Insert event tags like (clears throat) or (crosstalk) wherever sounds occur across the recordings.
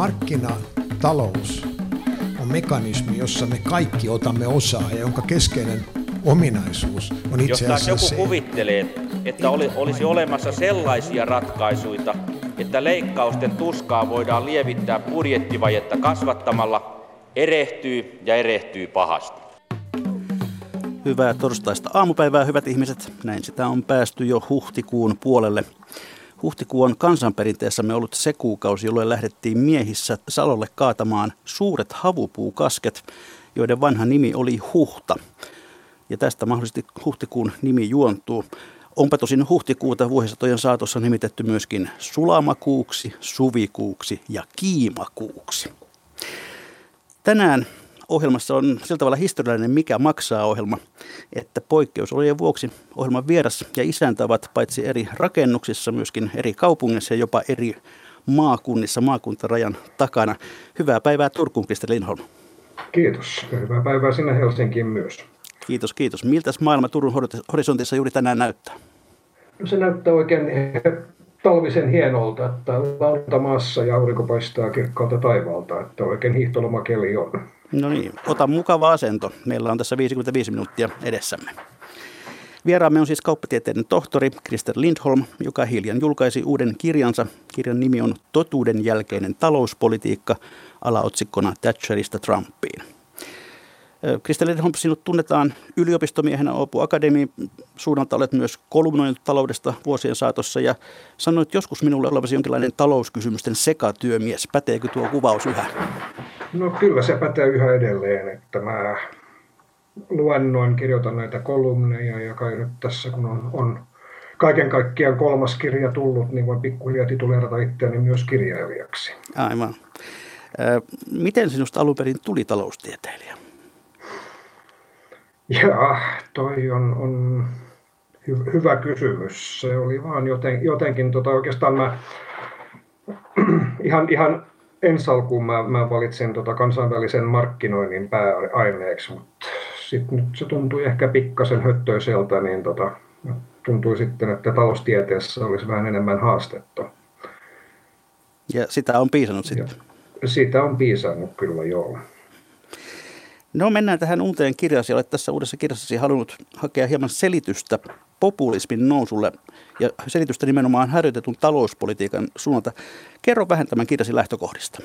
Markkinatalous on mekanismi, jossa me kaikki otamme osaa ja jonka keskeinen ominaisuus on itse asiassa Jos se. joku kuvittelee, että oli, olisi olemassa sellaisia ratkaisuja, että leikkausten tuskaa voidaan lievittää budjettivajetta kasvattamalla, erehtyy ja erehtyy pahasti. Hyvää torstaista aamupäivää, hyvät ihmiset. Näin sitä on päästy jo huhtikuun puolelle. Huhtikuu on kansanperinteessämme ollut se kuukausi, jolloin lähdettiin miehissä Salolle kaatamaan suuret havupuukasket, joiden vanha nimi oli Huhta. Ja tästä mahdollisesti huhtikuun nimi juontuu. Onpa tosin huhtikuuta vuosisatojen saatossa nimitetty myöskin sulamakuuksi, suvikuuksi ja kiimakuuksi. Tänään ohjelmassa on sillä tavalla historiallinen Mikä maksaa ohjelma, että poikkeusolojen vuoksi ohjelman vieras ja isäntä ovat paitsi eri rakennuksissa, myöskin eri kaupungeissa ja jopa eri maakunnissa maakuntarajan takana. Hyvää päivää Turkuun, Krista Lindholm. Kiitos. Hyvää päivää sinne Helsinkiin myös. Kiitos, kiitos. Miltä maailma Turun horisontissa juuri tänään näyttää? No se näyttää oikein talvisen hienolta, että lauta maassa ja aurinko paistaa kirkkaalta taivaalta, että oikein hiihtolomakeli on. No niin, ota mukava asento. Meillä on tässä 55 minuuttia edessämme. Vieraamme on siis kauppatieteiden tohtori Krister Lindholm, joka hiljan julkaisi uuden kirjansa. Kirjan nimi on Totuuden jälkeinen talouspolitiikka, alaotsikkona Thatcherista Trumpiin. Lindholm, sinut tunnetaan yliopistomiehenä Opu Akademiin. Suunnalta olet myös kolumnoinut taloudesta vuosien saatossa ja sanoit joskus minulle olevasi jonkinlainen talouskysymysten sekatyömies. Päteekö tuo kuvaus yhä? No kyllä se pätee yhä edelleen, että mä luennoin, kirjoitan näitä kolumneja ja kai nyt tässä kun on, on kaiken kaikkiaan kolmas kirja tullut, niin voin pikkuhiljaa tituleerata itseäni myös kirjailijaksi. Aivan. Miten sinusta alun perin tuli taloustieteilijä? Ja toi on, on hy, hyvä kysymys. Se oli vaan joten, jotenkin, tota, oikeastaan mä (clears throat) ihan, ihan ensi alkuun mä, mä valitsin tota kansainvälisen markkinoinnin pääaineeksi, mutta sitten nyt se tuntui ehkä pikkasen höttöiseltä, niin tota, tuntui sitten, että taloustieteessä olisi vähän enemmän haastetta. Ja sitä on piisannut sitten? Ja sitä on piisannut kyllä, joo. No mennään tähän uuteen kirjaan. Olet tässä uudessa kirjassasi halunnut hakea hieman selitystä populismin nousulle ja selitystä nimenomaan harjoitetun talouspolitiikan suunnalta. Kerro vähän tämän kirjasi lähtökohdista.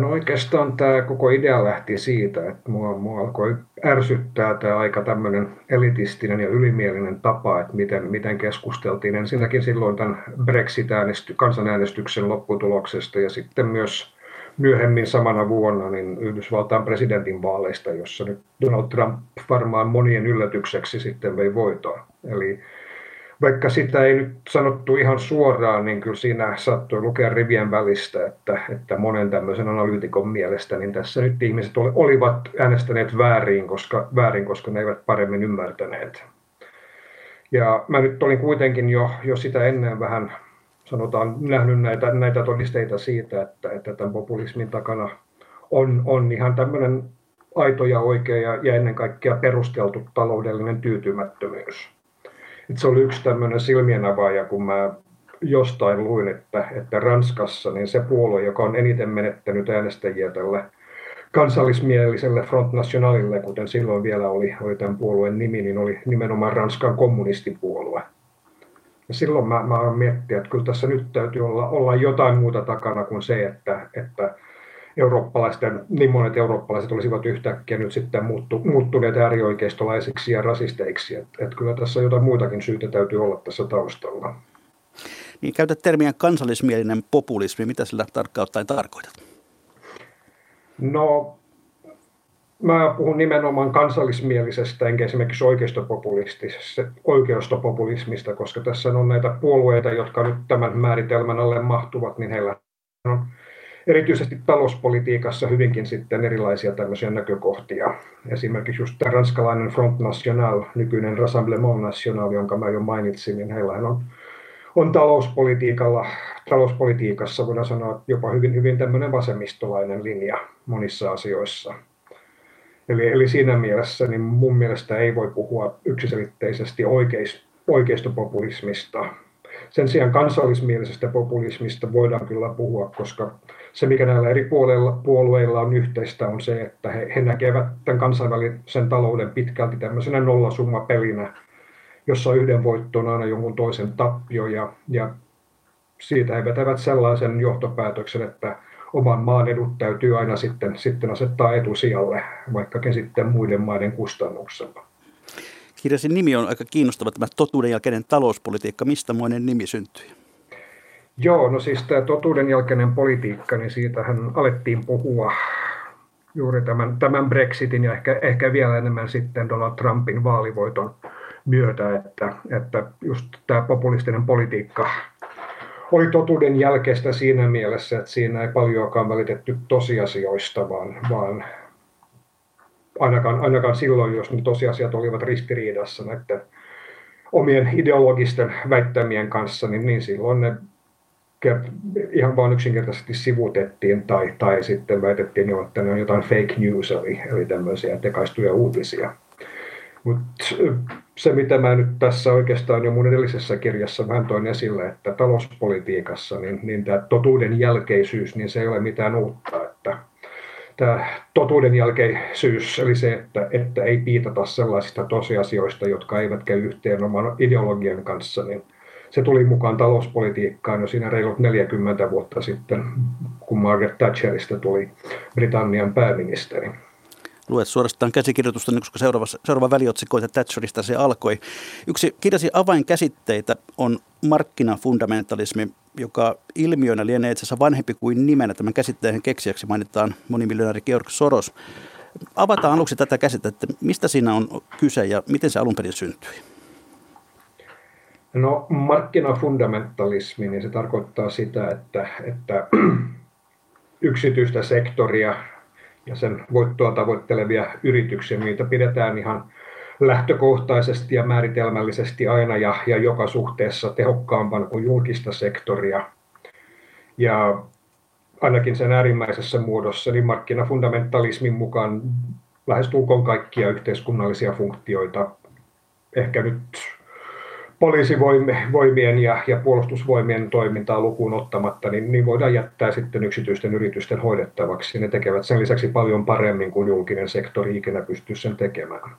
No oikeastaan tämä koko idea lähti siitä, että mua, mua alkoi ärsyttää tämä aika tämmöinen elitistinen ja ylimielinen tapa, että miten, miten keskusteltiin ensinnäkin silloin tämän Brexit-kansanäänestyksen lopputuloksesta ja sitten myös myöhemmin samana vuonna niin Yhdysvaltain presidentin vaaleista, jossa nyt Donald Trump varmaan monien yllätykseksi sitten vei voitoa. Eli vaikka sitä ei nyt sanottu ihan suoraan, niin kyllä siinä saattoi lukea rivien välistä, että, että monen tämmöisen analyytikon mielestä, niin tässä nyt ihmiset olivat äänestäneet väärin, koska, väärin, koska ne eivät paremmin ymmärtäneet. Ja mä nyt olin kuitenkin jo, jo sitä ennen vähän sanotaan, nähnyt näitä, näitä todisteita siitä, että, että tämän populismin takana on, on ihan tämmöinen aito ja oikea ja, ja ennen kaikkea perusteltu taloudellinen tyytymättömyys. Et se oli yksi tämmöinen silmien avaaja, kun mä jostain luin, että, että Ranskassa niin se puolue, joka on eniten menettänyt äänestäjiä tälle kansallismieliselle Front Nationalille, kuten silloin vielä oli, oli tämän puolueen nimi, niin oli nimenomaan Ranskan kommunistipuolue. Ja silloin mä, mä miettiä, että kyllä tässä nyt täytyy olla, olla jotain muuta takana kuin se, että, että eurooppalaisten, niin monet eurooppalaiset olisivat yhtäkkiä nyt sitten muuttu, muuttuneet äärioikeistolaisiksi ja rasisteiksi. Että et kyllä tässä jotain muitakin syytä täytyy olla tässä taustalla. Niin käytät termiä kansallismielinen populismi. Mitä sillä tarkkaan ottaen tarkoitat? No Mä puhun nimenomaan kansallismielisestä, enkä esimerkiksi oikeistopopulismista, koska tässä on näitä puolueita, jotka nyt tämän määritelmän alle mahtuvat, niin heillä on erityisesti talouspolitiikassa hyvinkin sitten erilaisia tämmöisiä näkökohtia. Esimerkiksi just tämä ranskalainen Front National, nykyinen Rassemblement National, jonka mä jo mainitsin, niin heillä on, on talouspolitiikalla, talouspolitiikassa voidaan sanoa jopa hyvin, hyvin tämmöinen vasemmistolainen linja monissa asioissa. Eli, eli siinä mielessä niin mun mielestä ei voi puhua yksiselitteisesti oikeis, oikeistopopulismista. Sen sijaan kansallismielisestä populismista voidaan kyllä puhua, koska se, mikä näillä eri puolueilla on yhteistä, on se, että he, he näkevät tämän kansainvälisen talouden pitkälti tämmöisenä nollasummapelinä, jossa yhden voitto on aina jonkun toisen tappio, ja, ja siitä he vetävät sellaisen johtopäätöksen, että oman maan edut täytyy aina sitten, sitten asettaa etusijalle, vaikkakin sitten muiden maiden kustannuksella. Kirjasin nimi on aika kiinnostava, tämä totuuden jälkeinen talouspolitiikka. Mistä moinen nimi syntyi? Joo, no siis tämä totuuden jälkeinen politiikka, niin siitähän alettiin puhua juuri tämän, tämän Brexitin ja ehkä, ehkä vielä enemmän sitten Donald Trumpin vaalivoiton myötä, että, että just tämä populistinen politiikka oli totuuden jälkeistä siinä mielessä, että siinä ei paljoakaan välitetty tosiasioista, vaan, vaan ainakaan, ainakaan silloin, jos ne tosiasiat olivat ristiriidassa näiden omien ideologisten väittämien kanssa, niin, niin silloin ne ihan vain yksinkertaisesti sivutettiin tai, tai sitten väitettiin jo, että ne on jotain fake news, eli, eli tämmöisiä tekaistuja uutisia. Mutta se, mitä mä nyt tässä oikeastaan jo mun edellisessä kirjassa vähän toin esille, että talouspolitiikassa, niin, niin tämä totuuden jälkeisyys, niin se ei ole mitään uutta. Että tämä totuuden jälkeisyys, eli se, että, että ei piitata sellaisista tosiasioista, jotka eivät käy yhteen oman ideologian kanssa, niin se tuli mukaan talouspolitiikkaan jo siinä reilut 40 vuotta sitten, kun Margaret Thatcherista tuli Britannian pääministeri luet suorastaan käsikirjoitusta, niin koska seuraava, seuraava väliotsikko, että Thatcherista se alkoi. Yksi kirjasi avainkäsitteitä on markkinafundamentalismi, joka ilmiönä lienee itse asiassa vanhempi kuin nimenä. Tämän käsitteen keksijäksi mainitaan monimiljonääri Georg Soros. Avataan aluksi tätä käsitettä. Mistä siinä on kyse ja miten se alun perin syntyi? No markkinafundamentalismi, niin se tarkoittaa sitä, että, että (clears throat) yksityistä sektoria ja sen voittoa tavoittelevia yrityksiä, niitä pidetään ihan lähtökohtaisesti ja määritelmällisesti aina ja, ja joka suhteessa tehokkaampana kuin julkista sektoria. Ja ainakin sen äärimmäisessä muodossa, niin markkinafundamentalismin mukaan lähestulkoon kaikkia yhteiskunnallisia funktioita, ehkä nyt poliisivoimien ja, ja puolustusvoimien toimintaa lukuun ottamatta, niin, niin voidaan jättää sitten yksityisten yritysten hoidettavaksi. Ne tekevät sen lisäksi paljon paremmin kuin julkinen sektori ikinä pystyy sen tekemään.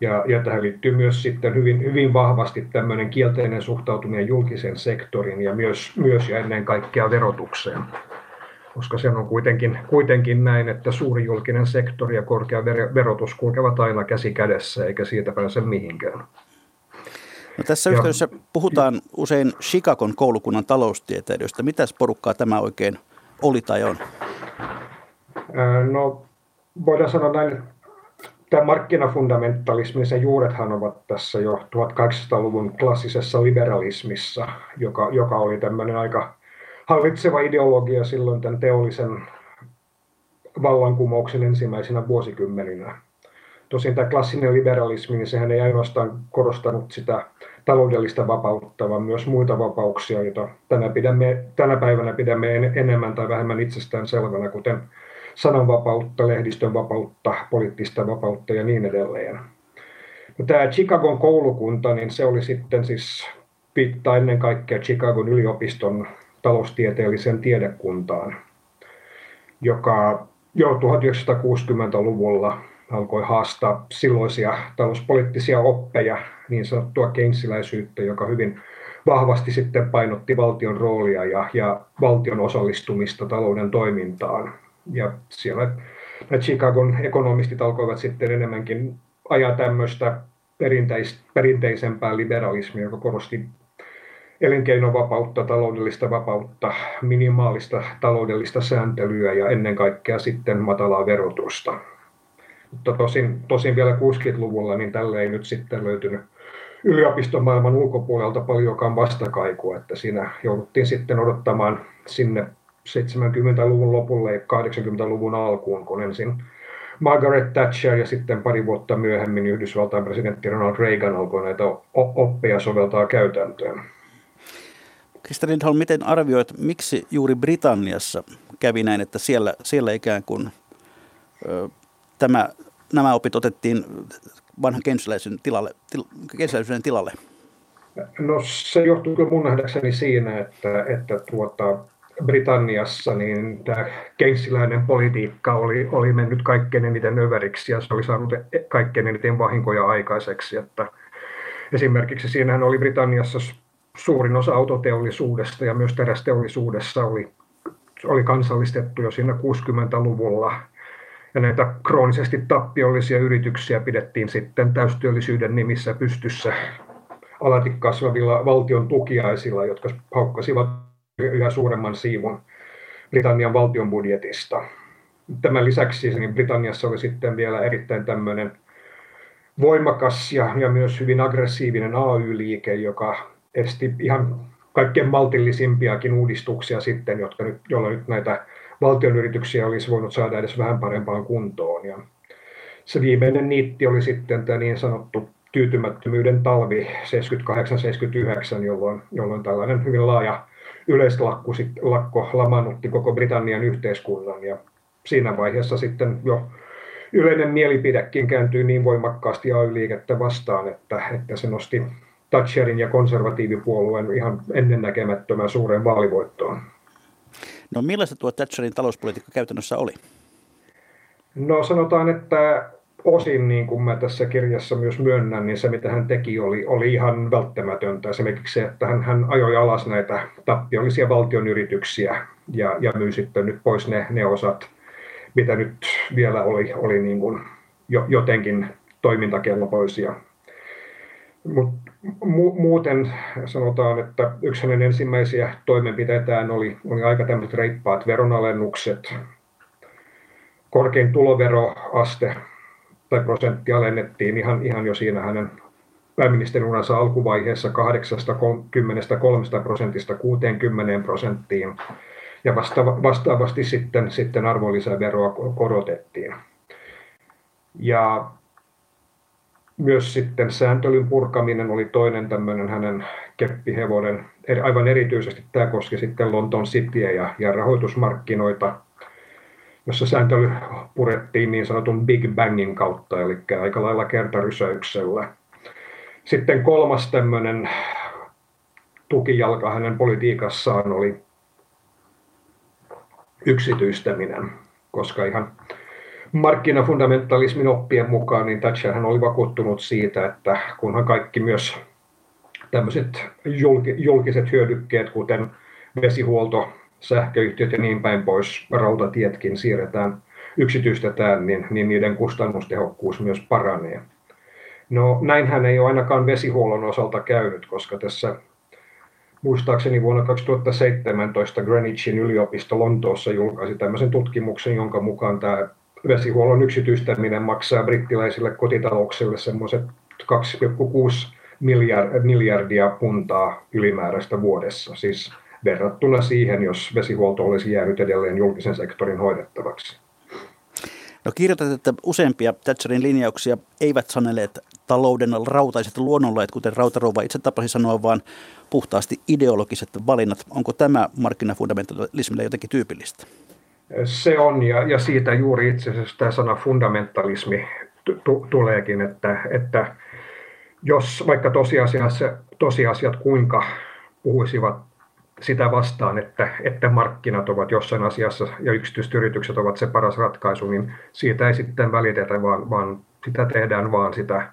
Ja, ja tähän liittyy myös sitten hyvin, hyvin vahvasti tämmöinen kielteinen suhtautuminen julkisen sektorin ja myös, myös ja ennen kaikkea verotukseen. Koska se on kuitenkin, kuitenkin näin, että suuri julkinen sektori ja korkea verotus kulkevat aina käsi kädessä, eikä siitä pääse mihinkään. No tässä yhteydessä puhutaan usein Chicagon koulukunnan taloustieteilijöistä. Mitäs porukkaa tämä oikein oli tai on? No voidaan sanoa näin, tämä markkinafundamentalismi, sen juurethan ovat tässä jo 1800-luvun klassisessa liberalismissa, joka, joka oli tämmöinen aika hallitseva ideologia silloin tämän teollisen vallankumouksen ensimmäisenä vuosikymmeninä. Tosin tämä klassinen liberalismi, niin sehän ei ainoastaan korostanut sitä taloudellista vapautta, vaan myös muita vapauksia, joita tänä, pidämme, tänä päivänä pidämme enemmän tai vähemmän itsestään selvänä, kuten sananvapautta, lehdistön vapautta, poliittista vapautta ja niin edelleen. No, tämä Chicagon koulukunta, niin se oli sitten siis pitää ennen kaikkea Chicagon yliopiston taloustieteellisen tiedekuntaan, joka jo 1960-luvulla alkoi haastaa silloisia talouspoliittisia oppeja, niin sanottua keynesiläisyyttä, joka hyvin vahvasti sitten painotti valtion roolia ja, ja valtion osallistumista talouden toimintaan. Ja siellä Chicagon ekonomistit alkoivat sitten enemmänkin ajaa tämmöistä perinteis, perinteisempää liberalismia, joka korosti elinkeinovapautta, taloudellista vapautta, minimaalista taloudellista sääntelyä ja ennen kaikkea sitten matalaa verotusta. Mutta tosin, tosin vielä 60-luvulla niin tälle ei nyt sitten löytynyt yliopistomaailman ulkopuolelta paljonkaan vastakaikua, että siinä jouduttiin sitten odottamaan sinne 70-luvun lopulle ja 80-luvun alkuun, kun ensin Margaret Thatcher ja sitten pari vuotta myöhemmin Yhdysvaltain presidentti Ronald Reagan alkoi näitä oppeja soveltaa käytäntöön. Krista Lindholm, miten arvioit, miksi juuri Britanniassa kävi näin, että siellä, siellä ikään kuin ö, tämä, nämä opit otettiin vanhan keynesiläisen tilalle, til, tilalle? No se johtuu kyllä mun nähdäkseni siinä, että, että tuota, Britanniassa niin tämä keinsiläinen politiikka oli, oli mennyt kaikkein eniten överiksi ja se oli saanut kaikkein eniten vahinkoja aikaiseksi. Että esimerkiksi siinähän oli Britanniassa suurin osa autoteollisuudesta ja myös terästeollisuudessa oli, oli kansallistettu jo siinä 60-luvulla. Ja näitä kroonisesti tappiollisia yrityksiä pidettiin sitten täystyöllisyyden nimissä pystyssä alati kasvavilla valtion tukiaisilla, jotka haukkasivat yhä suuremman siivun Britannian valtion budjetista. Tämän lisäksi niin Britanniassa oli sitten vielä erittäin tämmöinen voimakas ja, ja myös hyvin aggressiivinen AY-liike, joka esti ihan kaikkein maltillisimpiakin uudistuksia sitten, jotka nyt, joilla nyt näitä valtion yrityksiä olisi voinut saada edes vähän parempaan kuntoon. Ja se viimeinen niitti oli sitten tämä niin sanottu tyytymättömyyden talvi 78-79, jolloin, jolloin tällainen hyvin laaja yleislakko lakko lamaannutti koko Britannian yhteiskunnan ja siinä vaiheessa sitten jo yleinen mielipidekin kääntyi niin voimakkaasti AY-liikettä vastaan, että, että se nosti Thatcherin ja konservatiivipuolueen ihan ennennäkemättömän suuren vaalivoittoon. No millaista tuo Thatcherin talouspolitiikka käytännössä oli? No sanotaan, että osin, niin kuin mä tässä kirjassa myös myönnän, niin se mitä hän teki oli, oli ihan välttämätöntä. Esimerkiksi se, että hän, hän ajoi alas näitä tappiollisia valtionyrityksiä ja, ja myi sitten nyt pois ne, ne osat, mitä nyt vielä oli, oli niin kuin jo, jotenkin toimintakelpoisia. Mut mu, muuten sanotaan, että yksi hänen ensimmäisiä toimenpiteitään oli, oli aika tämmöiset reippaat veronalennukset, korkein tuloveroaste tai prosentti alennettiin ihan, ihan jo siinä hänen pääministerin uransa alkuvaiheessa 83 prosentista 60 prosenttiin ja vastaava, vastaavasti sitten, sitten arvonlisäveroa korotettiin. Ja myös sitten sääntelyn purkaminen oli toinen tämmöinen hänen keppihevonen. Aivan erityisesti tämä koski sitten Lontoon Cityä ja, ja rahoitusmarkkinoita – jossa sääntely purettiin niin sanotun Big Bangin kautta, eli aika lailla kertarysäyksellä. Sitten kolmas tämmöinen tukijalka hänen politiikassaan oli yksityistäminen, koska ihan markkinafundamentalismin oppien mukaan niin Thatcher hän oli vakuuttunut siitä, että kunhan kaikki myös tämmöiset julkiset hyödykkeet, kuten vesihuolto, sähköyhtiöt ja niin päin pois, rautatietkin siirretään, yksityistetään, niin, niin niiden kustannustehokkuus myös paranee. No näinhän ei ole ainakaan vesihuollon osalta käynyt, koska tässä muistaakseni vuonna 2017 Greenwichin yliopisto Lontoossa julkaisi tämmöisen tutkimuksen, jonka mukaan tämä vesihuollon yksityistäminen maksaa brittiläisille kotitalouksille semmoiset 2,6 miljardia puntaa ylimääräistä vuodessa. Siis verrattuna siihen, jos vesihuolto olisi jäänyt edelleen julkisen sektorin hoidettavaksi. No kirjoitat, että useampia Thatcherin linjauksia eivät saneleet talouden rautaiset luonnonlait, kuten Rautarouva itse tapasi sanoa, vaan puhtaasti ideologiset valinnat. Onko tämä markkinafundamentalismille jotenkin tyypillistä? Se on, ja, ja siitä juuri itse asiassa tämä sana fundamentalismi tuleekin, että, että jos vaikka tosiasiassa, tosiasiat kuinka puhuisivat sitä vastaan, että, että markkinat ovat jossain asiassa ja yksityiset yritykset ovat se paras ratkaisu, niin siitä ei sitten välitetä, vaan, vaan sitä tehdään vaan sitä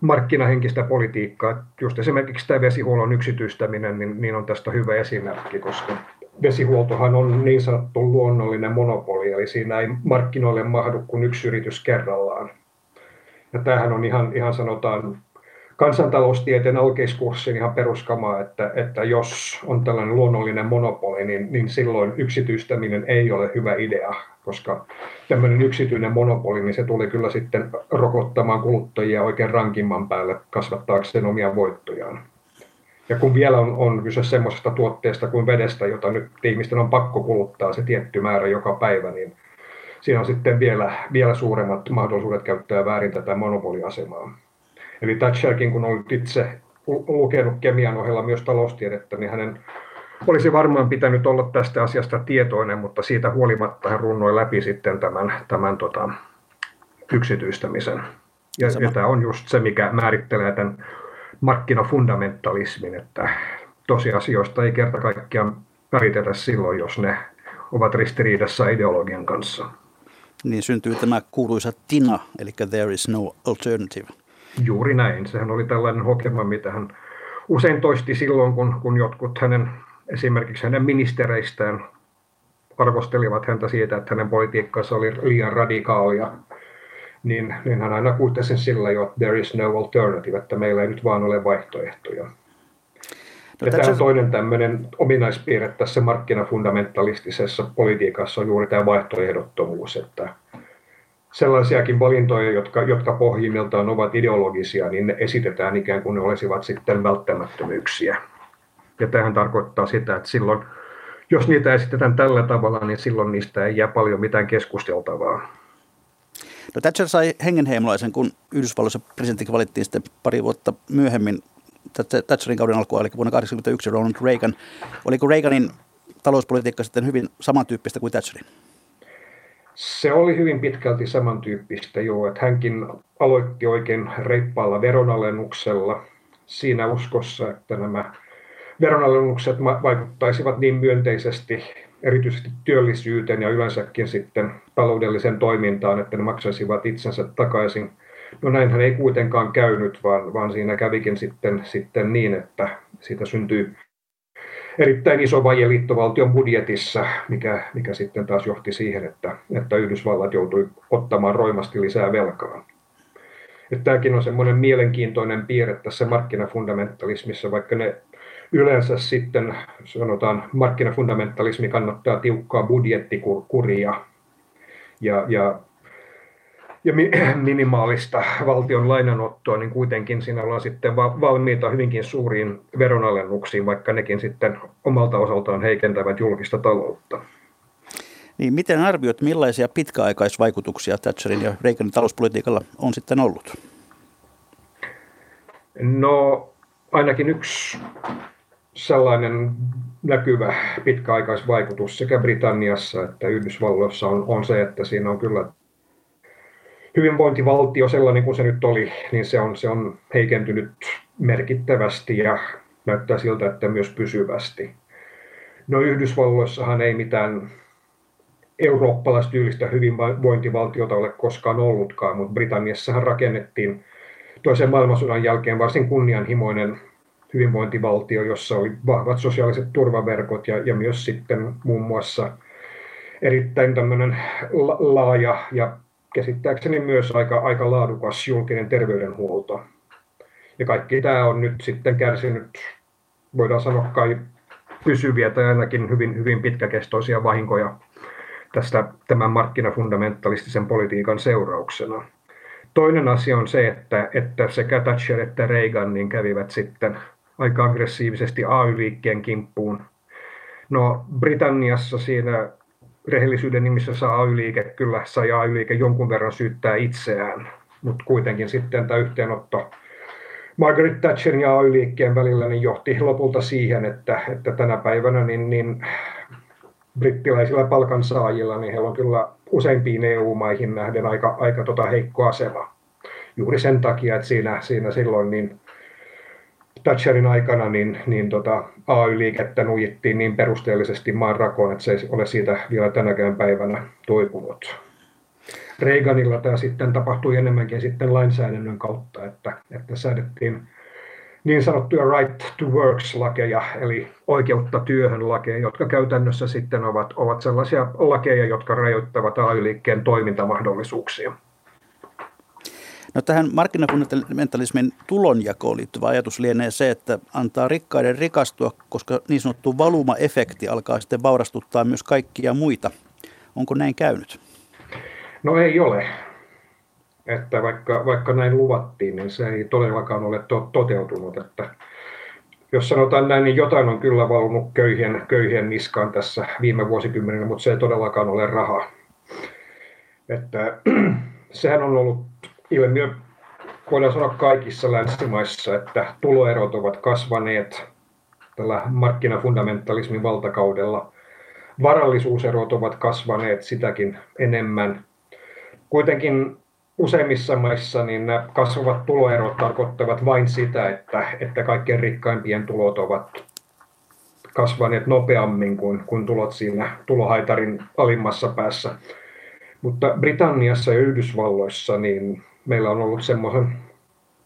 markkinahenkistä politiikkaa. Just esimerkiksi tämä vesihuollon yksityistäminen niin, niin on tästä hyvä esimerkki, koska vesihuoltohan on niin sanottu luonnollinen monopoli, eli siinä ei markkinoille mahdu kuin yksi yritys kerrallaan. Ja tämähän on ihan, ihan sanotaan kansantaloustieteen alkeiskurssin ihan peruskamaa, että, että jos on tällainen luonnollinen monopoli, niin, niin silloin yksityistäminen ei ole hyvä idea, koska tämmöinen yksityinen monopoli, niin se tuli kyllä sitten rokottamaan kuluttajia oikein rankimman päälle kasvattaakseen omia voittojaan. Ja kun vielä on, on kyse semmoisesta tuotteesta kuin vedestä, jota nyt ihmisten on pakko kuluttaa se tietty määrä joka päivä, niin siinä on sitten vielä, vielä suuremmat mahdollisuudet käyttää väärin tätä monopoliasemaa. Eli Thatcherkin, kun on itse lukenut kemian ohella myös taloustiedettä, niin hänen olisi varmaan pitänyt olla tästä asiasta tietoinen, mutta siitä huolimatta hän runnoi läpi sitten tämän, tämän tota, yksityistämisen. Ja, ja tämä on just se, mikä määrittelee tämän markkinafundamentalismin, että tosiasioista ei kerta kaikkiaan välitetä silloin, jos ne ovat ristiriidassa ideologian kanssa. Niin syntyy tämä kuuluisa TINA, eli There is no alternative. Juuri näin. Sehän oli tällainen hokema, mitä hän usein toisti silloin, kun, kun jotkut hänen, esimerkiksi hänen ministereistään arvostelivat häntä siitä, että hänen politiikkansa oli liian radikaalia, niin, niin hän aina kuittasi sen sillä jo, että there is no alternative, että meillä ei nyt vaan ole vaihtoehtoja. No, tämä on toinen tämmöinen ominaispiirre tässä markkinafundamentalistisessa politiikassa on juuri tämä vaihtoehdottomuus, että sellaisiakin valintoja, jotka, jotka pohjimmiltaan ovat ideologisia, niin ne esitetään ikään kuin ne olisivat sitten välttämättömyyksiä. Ja tähän tarkoittaa sitä, että silloin, jos niitä esitetään tällä tavalla, niin silloin niistä ei jää paljon mitään keskusteltavaa. No Thatcher sai hengenheimolaisen, kun Yhdysvalloissa presidentti valittiin sitten pari vuotta myöhemmin Thatcherin kauden alkua, eli vuonna 1981 Ronald Reagan. Oliko Reaganin talouspolitiikka sitten hyvin samantyyppistä kuin Thatcherin? Se oli hyvin pitkälti samantyyppistä, joo, että hänkin aloitti oikein reippaalla veronalennuksella siinä uskossa, että nämä veronalennukset vaikuttaisivat niin myönteisesti erityisesti työllisyyteen ja yleensäkin sitten taloudelliseen toimintaan, että ne maksaisivat itsensä takaisin. No näinhän ei kuitenkaan käynyt, vaan, vaan siinä kävikin sitten, sitten niin, että siitä syntyi erittäin iso vaje liittovaltion budjetissa, mikä, mikä sitten taas johti siihen, että, että Yhdysvallat joutui ottamaan roimasti lisää velkaa. Että tämäkin on semmoinen mielenkiintoinen piirre tässä markkinafundamentalismissa, vaikka ne yleensä sitten sanotaan markkinafundamentalismi kannattaa tiukkaa budjettikuria ja, ja ja (clears throat) minimaalista valtion lainanottoa, niin kuitenkin siinä ollaan sitten valmiita hyvinkin suuriin veronalennuksiin, vaikka nekin sitten omalta osaltaan heikentävät julkista taloutta. Niin miten arvioit, millaisia pitkäaikaisvaikutuksia Thatcherin ja Reaganin talouspolitiikalla on sitten ollut? No ainakin yksi sellainen näkyvä pitkäaikaisvaikutus sekä Britanniassa että Yhdysvalloissa on, on se, että siinä on kyllä hyvinvointivaltio sellainen kuin se nyt oli, niin se on, se on heikentynyt merkittävästi ja näyttää siltä, että myös pysyvästi. No Yhdysvalloissahan ei mitään eurooppalaistyylistä hyvinvointivaltiota ole koskaan ollutkaan, mutta Britanniassahan rakennettiin toisen maailmansodan jälkeen varsin kunnianhimoinen hyvinvointivaltio, jossa oli vahvat sosiaaliset turvaverkot ja, ja myös sitten muun muassa erittäin tämmöinen laaja ja käsittääkseni myös aika, aika laadukas julkinen terveydenhuolto. Ja kaikki tämä on nyt sitten kärsinyt, voidaan sanoa kai pysyviä tai ainakin hyvin, hyvin pitkäkestoisia vahinkoja tästä tämän markkinafundamentalistisen politiikan seurauksena. Toinen asia on se, että, että sekä Thatcher että Reagan niin kävivät sitten aika aggressiivisesti AY-liikkeen kimppuun. No Britanniassa siinä rehellisyyden nimissä saa AY-liike, kyllä sai AY-liike jonkun verran syyttää itseään, mutta kuitenkin sitten tämä yhteenotto Margaret Thatcherin ja AY-liikkeen välillä niin johti lopulta siihen, että, että tänä päivänä niin, niin brittiläisillä palkansaajilla, niin heillä on kyllä useimpiin EU-maihin nähden aika, aika tota heikko asema. Juuri sen takia, että siinä, siinä silloin niin Thatcherin aikana niin, niin tota, AY-liikettä nujittiin niin perusteellisesti maan rakoon, että se ei ole siitä vielä tänäkään päivänä toipunut. Reaganilla tämä sitten tapahtui enemmänkin sitten lainsäädännön kautta, että, että säädettiin niin sanottuja right to works lakeja, eli oikeutta työhön lakeja, jotka käytännössä sitten ovat, ovat sellaisia lakeja, jotka rajoittavat AY-liikkeen toimintamahdollisuuksia. No tähän markkinafundamentalismin tulonjakoon liittyvä ajatus lienee se, että antaa rikkaiden rikastua, koska niin sanottu valuma-efekti alkaa sitten vaurastuttaa myös kaikkia muita. Onko näin käynyt? No ei ole. Että vaikka, vaikka näin luvattiin, niin se ei todellakaan ole to- toteutunut. Että jos sanotaan näin, niin jotain on kyllä valunut köyhien, köyhien niskaan tässä viime vuosikymmeninä, mutta se ei todellakaan ole raha. Että, (clears throat) sehän on ollut ilmiö voidaan sanoa kaikissa länsimaissa, että tuloerot ovat kasvaneet tällä markkinafundamentalismin valtakaudella. Varallisuuserot ovat kasvaneet sitäkin enemmän. Kuitenkin useimmissa maissa niin nämä kasvavat tuloerot tarkoittavat vain sitä, että, että kaikkein rikkaimpien tulot ovat kasvaneet nopeammin kuin, kuin tulot siinä tulohaitarin alimmassa päässä. Mutta Britanniassa ja Yhdysvalloissa niin meillä on ollut semmoisen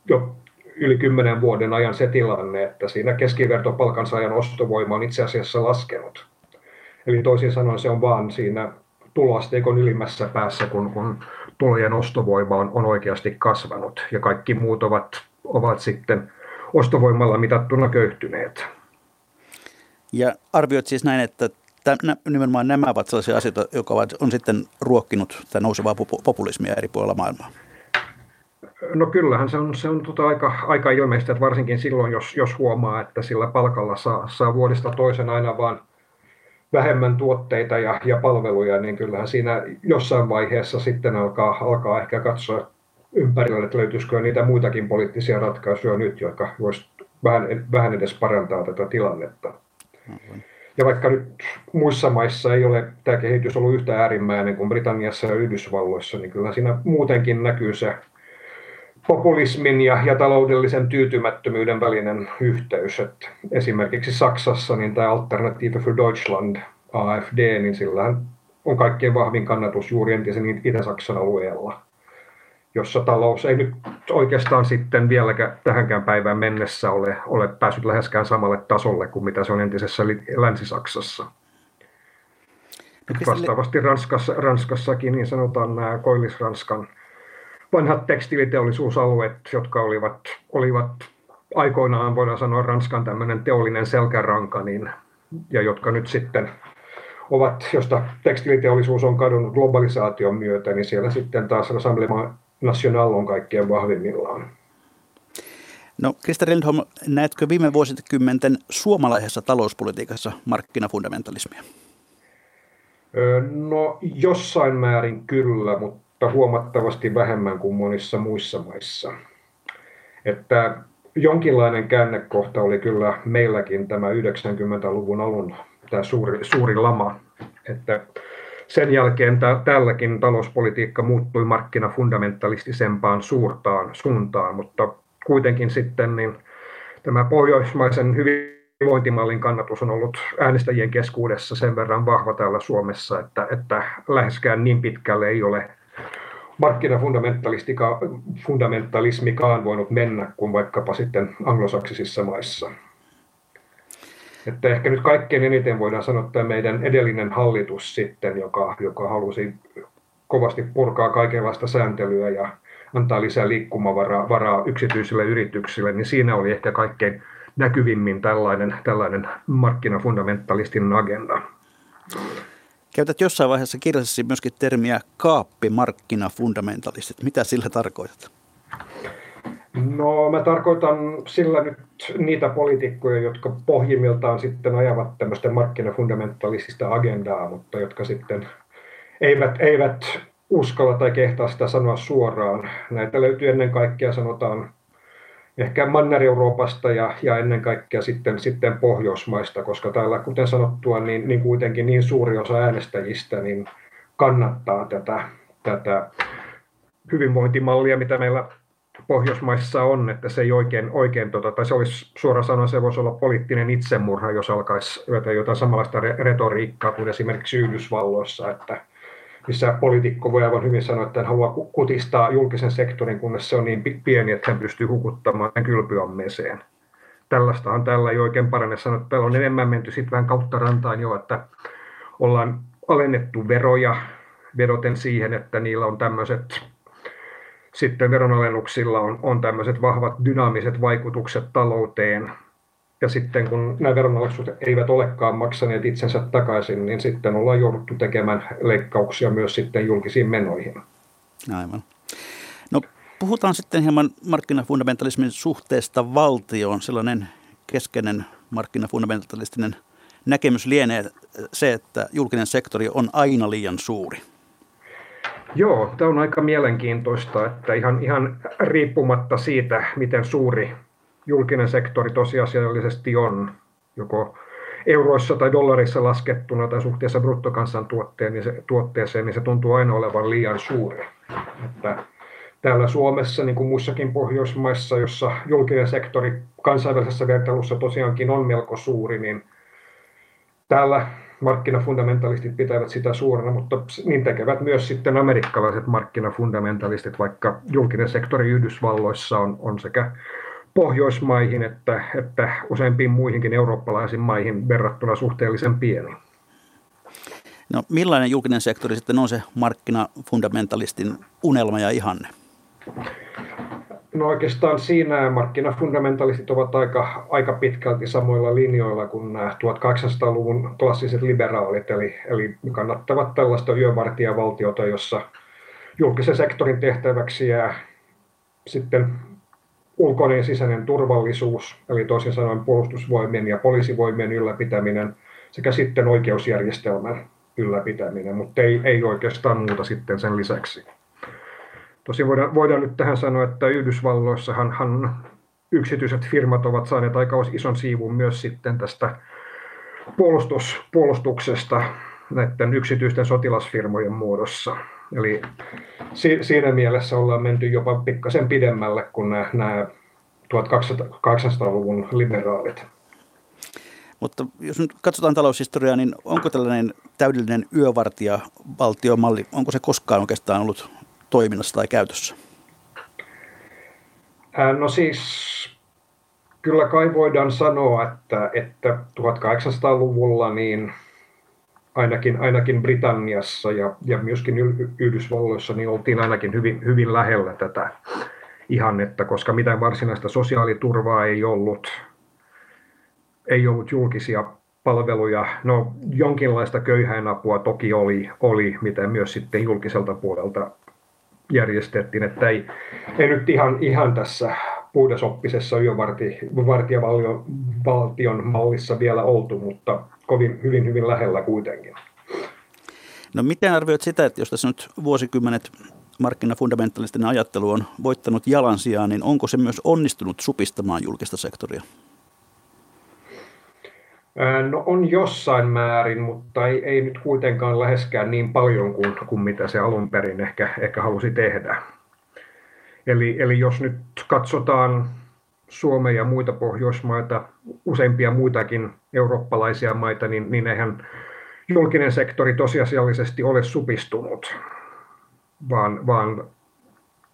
jo yli kymmenen vuoden ajan se tilanne, että siinä keskivertopalkansaajan ostovoima on itse asiassa laskenut. Eli toisin sanoen se on vaan siinä tuloasteikon ylimmässä päässä, kun, kun tulojen ostovoima on, on oikeasti kasvanut ja kaikki muut ovat, ovat sitten ostovoimalla mitattuna köyhtyneet. Ja arvioit siis näin, että nimenomaan nämä ovat sellaisia asioita, jotka ovat, on sitten ruokkinut tätä nousevaa populismia eri puolilla maailmaa. No kyllähän se on, se on tota aika, aika ilmeistä, että varsinkin silloin, jos, jos huomaa, että sillä palkalla saa, saa vuodesta toisen aina vaan vähemmän tuotteita ja, ja palveluja, niin kyllähän siinä jossain vaiheessa sitten alkaa, alkaa ehkä katsoa ympärillä, että löytyisikö niitä muitakin poliittisia ratkaisuja nyt, jotka voisivat vähän, vähän edes parantaa tätä tilannetta. Ja vaikka nyt muissa maissa ei ole tämä kehitys ollut yhtä äärimmäinen kuin Britanniassa ja Yhdysvalloissa, niin kyllä siinä muutenkin näkyy se populismin ja, ja taloudellisen tyytymättömyyden välinen yhteys. Että esimerkiksi Saksassa niin tämä Alternative für Deutschland, AFD, niin sillä on kaikkein vahvin kannatus juuri entisen Itä-Saksan alueella, jossa talous ei nyt oikeastaan sitten vieläkään tähänkään päivään mennessä ole, ole päässyt läheskään samalle tasolle kuin mitä se on entisessä Länsi-Saksassa. No, Vastaavasti Ranskassa, Ranskassakin niin sanotaan nämä Koillis-Ranskan vanhat tekstiiliteollisuusalueet, jotka olivat, olivat aikoinaan, voidaan sanoa, Ranskan tämmöinen teollinen selkäranka, niin, ja jotka nyt sitten ovat, josta tekstiiliteollisuus on kadonnut globalisaation myötä, niin siellä sitten taas Rassemblement National on kaikkien vahvimmillaan. No, Krista Rindholm, näetkö viime vuosikymmenten suomalaisessa talouspolitiikassa markkinafundamentalismia? No, jossain määrin kyllä, mutta mutta huomattavasti vähemmän kuin monissa muissa maissa. Että jonkinlainen käännekohta oli kyllä meilläkin tämä 90-luvun alun tämä suuri, suuri lama, että sen jälkeen tälläkin talouspolitiikka muuttui markkinafundamentalistisempaan suurtaan suuntaan, mutta kuitenkin sitten niin tämä pohjoismaisen hyvinvointimallin kannatus on ollut äänestäjien keskuudessa sen verran vahva täällä Suomessa, että, että läheskään niin pitkälle ei ole markkinafundamentalismikaan voinut mennä kuin vaikkapa sitten anglosaksisissa maissa. Että ehkä nyt kaikkein eniten voidaan sanoa, että meidän edellinen hallitus sitten, joka, joka halusi kovasti purkaa kaikenlaista sääntelyä ja antaa lisää liikkumavaraa varaa yksityisille yrityksille, niin siinä oli ehkä kaikkein näkyvimmin tällainen, tällainen markkinafundamentalistin agenda. Käytät jossain vaiheessa kirjallisesti myöskin termiä kaappimarkkinafundamentalistit. Mitä sillä tarkoitat? No mä tarkoitan sillä nyt niitä poliitikkoja, jotka pohjimmiltaan sitten ajavat tämmöistä markkinafundamentalistista agendaa, mutta jotka sitten eivät, eivät uskalla tai kehtaa sitä sanoa suoraan. Näitä löytyy ennen kaikkea sanotaan ehkä Manner-Euroopasta ja, ja ennen kaikkea sitten, sitten Pohjoismaista, koska täällä, kuten sanottua, niin, niin kuitenkin niin suuri osa äänestäjistä niin kannattaa tätä, tätä hyvinvointimallia, mitä meillä Pohjoismaissa on, että se ei oikein, oikein tota, tai se olisi suoraan sanoen, se voisi olla poliittinen itsemurha, jos alkaisi jotain samanlaista retoriikkaa kuin esimerkiksi Yhdysvalloissa, että, missä poliitikko voi aivan hyvin sanoa, että hän haluaa kutistaa julkisen sektorin, kunnes se on niin pieni, että hän pystyy hukuttamaan kylpyammeeseen. Tällaistahan tällä ei oikein parane sanoa, että on enemmän menty sitten vähän kautta rantaan jo, että ollaan alennettu veroja vedoten siihen, että niillä on tämmöiset sitten veronalennuksilla on, on tämmöiset vahvat dynaamiset vaikutukset talouteen, ja sitten kun nämä veronalaisut eivät olekaan maksaneet itsensä takaisin, niin sitten ollaan jouduttu tekemään leikkauksia myös sitten julkisiin menoihin. Aivan. No puhutaan sitten hieman markkinafundamentalismin suhteesta valtioon. Sellainen keskeinen markkinafundamentalistinen näkemys lienee se, että julkinen sektori on aina liian suuri. Joo, tämä on aika mielenkiintoista, että ihan, ihan riippumatta siitä, miten suuri julkinen sektori tosiasiallisesti on, joko euroissa tai dollarissa laskettuna tai suhteessa bruttokansantuotteeseen, niin se, tuotteeseen, niin se tuntuu aina olevan liian suuri. Että täällä Suomessa, niin kuin muissakin Pohjoismaissa, jossa julkinen sektori kansainvälisessä vertailussa tosiaankin on melko suuri, niin täällä markkinafundamentalistit pitävät sitä suurena, mutta niin tekevät myös sitten amerikkalaiset markkinafundamentalistit, vaikka julkinen sektori Yhdysvalloissa on, on sekä Pohjoismaihin että, että useimpiin muihinkin eurooppalaisiin maihin verrattuna suhteellisen pieni. No millainen julkinen sektori sitten on se markkinafundamentalistin unelma ja ihanne? No oikeastaan siinä markkinafundamentalistit ovat aika, aika pitkälti samoilla linjoilla kuin nämä 1800-luvun klassiset liberaalit, eli, eli kannattavat tällaista yövartijavaltiota, jossa julkisen sektorin tehtäväksi jää sitten ulkoinen ja sisäinen turvallisuus, eli toisin sanoen puolustusvoimien ja poliisivoimien ylläpitäminen sekä sitten oikeusjärjestelmän ylläpitäminen, mutta ei, ei oikeastaan muuta sitten sen lisäksi. Tosin voidaan, voidaan nyt tähän sanoa, että Yhdysvalloissahan hän, yksityiset firmat ovat saaneet aika ison siivun myös sitten tästä puolustus, puolustuksesta näiden yksityisten sotilasfirmojen muodossa. Eli si, siinä mielessä ollaan menty jopa pikkasen pidemmälle kuin nämä, nämä 1800-luvun liberaalit. Mutta jos nyt katsotaan taloushistoriaa, niin onko tällainen täydellinen yövartijavaltiomalli, onko se koskaan oikeastaan ollut toiminnassa tai käytössä? No siis kyllä kai voidaan sanoa, että, että 1800-luvulla niin ainakin, ainakin Britanniassa ja, ja myöskin Yhdysvalloissa niin oltiin ainakin hyvin, hyvin lähellä tätä ihannetta, koska mitään varsinaista sosiaaliturvaa ei ollut, ei ollut julkisia palveluja. No jonkinlaista köyhäinapua toki oli, oli mitä myös sitten julkiselta puolelta järjestettiin, että ei, ei nyt ihan, ihan tässä puhdasoppisessa yövartijavaltion mallissa vielä oltu, mutta kovin hyvin, hyvin lähellä kuitenkin. No miten arvioit sitä, että jos tässä nyt vuosikymmenet markkinafundamentalistinen ajattelu on voittanut jalansijaa, niin onko se myös onnistunut supistamaan julkista sektoria? No on jossain määrin, mutta ei, ei nyt kuitenkaan läheskään niin paljon kuin, kuin mitä se alun perin ehkä, ehkä halusi tehdä. Eli, eli jos nyt katsotaan Suomea ja muita Pohjoismaita, useimpia muitakin eurooppalaisia maita, niin, niin eihän julkinen sektori tosiasiallisesti ole supistunut, vaan, vaan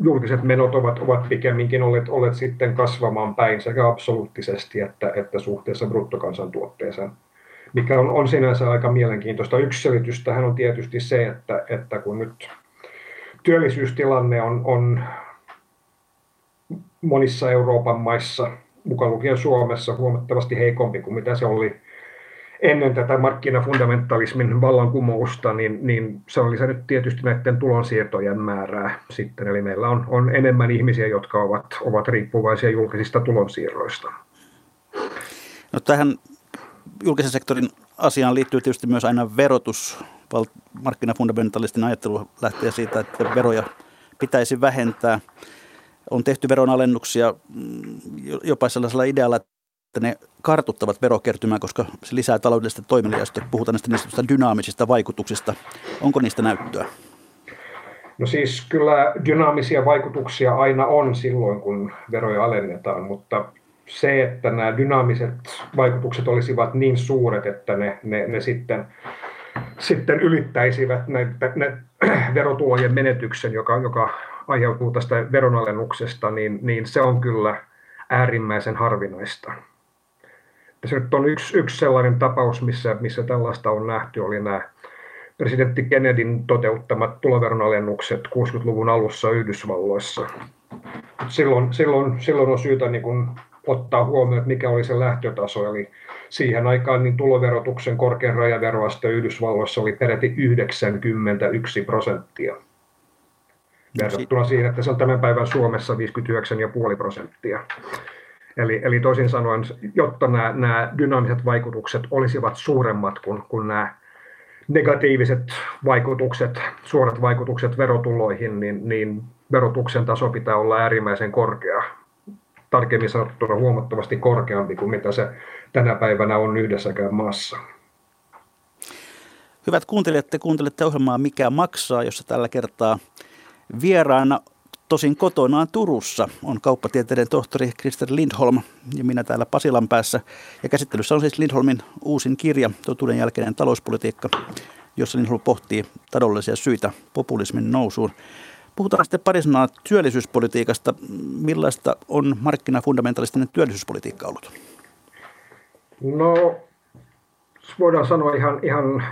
julkiset menot ovat, ovat pikemminkin olleet, olleet sitten kasvamaan päin sekä absoluuttisesti että, että suhteessa bruttokansantuotteeseen, mikä on, on sinänsä aika mielenkiintoista. Yksi selitys tähän on tietysti se, että, että kun nyt työllisyystilanne on, on monissa Euroopan maissa, mukaan lukien Suomessa, huomattavasti heikompi kuin mitä se oli ennen tätä markkinafundamentalismin vallankumousta, niin, niin se on lisännyt tietysti näiden tulonsiirtojen määrää sitten. Eli meillä on, on enemmän ihmisiä, jotka ovat, ovat riippuvaisia julkisista tulonsiirroista. No tähän julkisen sektorin asiaan liittyy tietysti myös aina verotus. Markkinafundamentalistin ajattelu lähtee siitä, että veroja pitäisi vähentää. On tehty veronalennuksia mm, jopa sellaisella idealla, että ne kartuttavat verokertymää, koska se lisää taloudellista toimeliaisuutta. Puhutaan näistä niistä dynaamisista vaikutuksista. Onko niistä näyttöä? No siis kyllä dynaamisia vaikutuksia aina on silloin, kun veroja alennetaan, mutta se, että nämä dynaamiset vaikutukset olisivat niin suuret, että ne, ne, ne sitten, sitten ylittäisivät näitä, ne (clears throat) verotulojen menetyksen, joka, joka aiheutuu tästä veronalennuksesta, niin, niin se on kyllä äärimmäisen harvinaista se nyt on yksi, yksi sellainen tapaus, missä, missä tällaista on nähty, oli nämä presidentti Kennedyn toteuttamat tuloveronalennukset 60-luvun alussa Yhdysvalloissa. Silloin, silloin, silloin on syytä niin kuin ottaa huomioon, että mikä oli se lähtötaso. Eli siihen aikaan niin tuloverotuksen korkein rajaveroaste Yhdysvalloissa oli peräti 91 prosenttia. Verrattuna siihen, että se on tämän päivän Suomessa 59,5 prosenttia. Eli, eli toisin sanoen, jotta nämä, nämä dynaamiset vaikutukset olisivat suuremmat kuin, kuin nämä negatiiviset vaikutukset, suorat vaikutukset verotuloihin, niin, niin verotuksen taso pitää olla äärimmäisen korkea. Tarkemmin sanottuna huomattavasti korkeampi kuin mitä se tänä päivänä on yhdessäkään maassa. Hyvät kuuntelijat, te kuuntelette ohjelmaa Mikä maksaa, jossa tällä kertaa vieraana Tosin kotonaan Turussa on kauppatieteiden tohtori Krister Lindholm ja minä täällä Pasilan päässä. Ja käsittelyssä on siis Lindholmin uusin kirja, Totuuden jälkeinen talouspolitiikka, jossa Lindholm pohtii taloudellisia syitä populismin nousuun. Puhutaan sitten pari sanaa työllisyyspolitiikasta. Millaista on markkinafundamentalistinen työllisyyspolitiikka ollut? No, voidaan sanoa ihan, ihan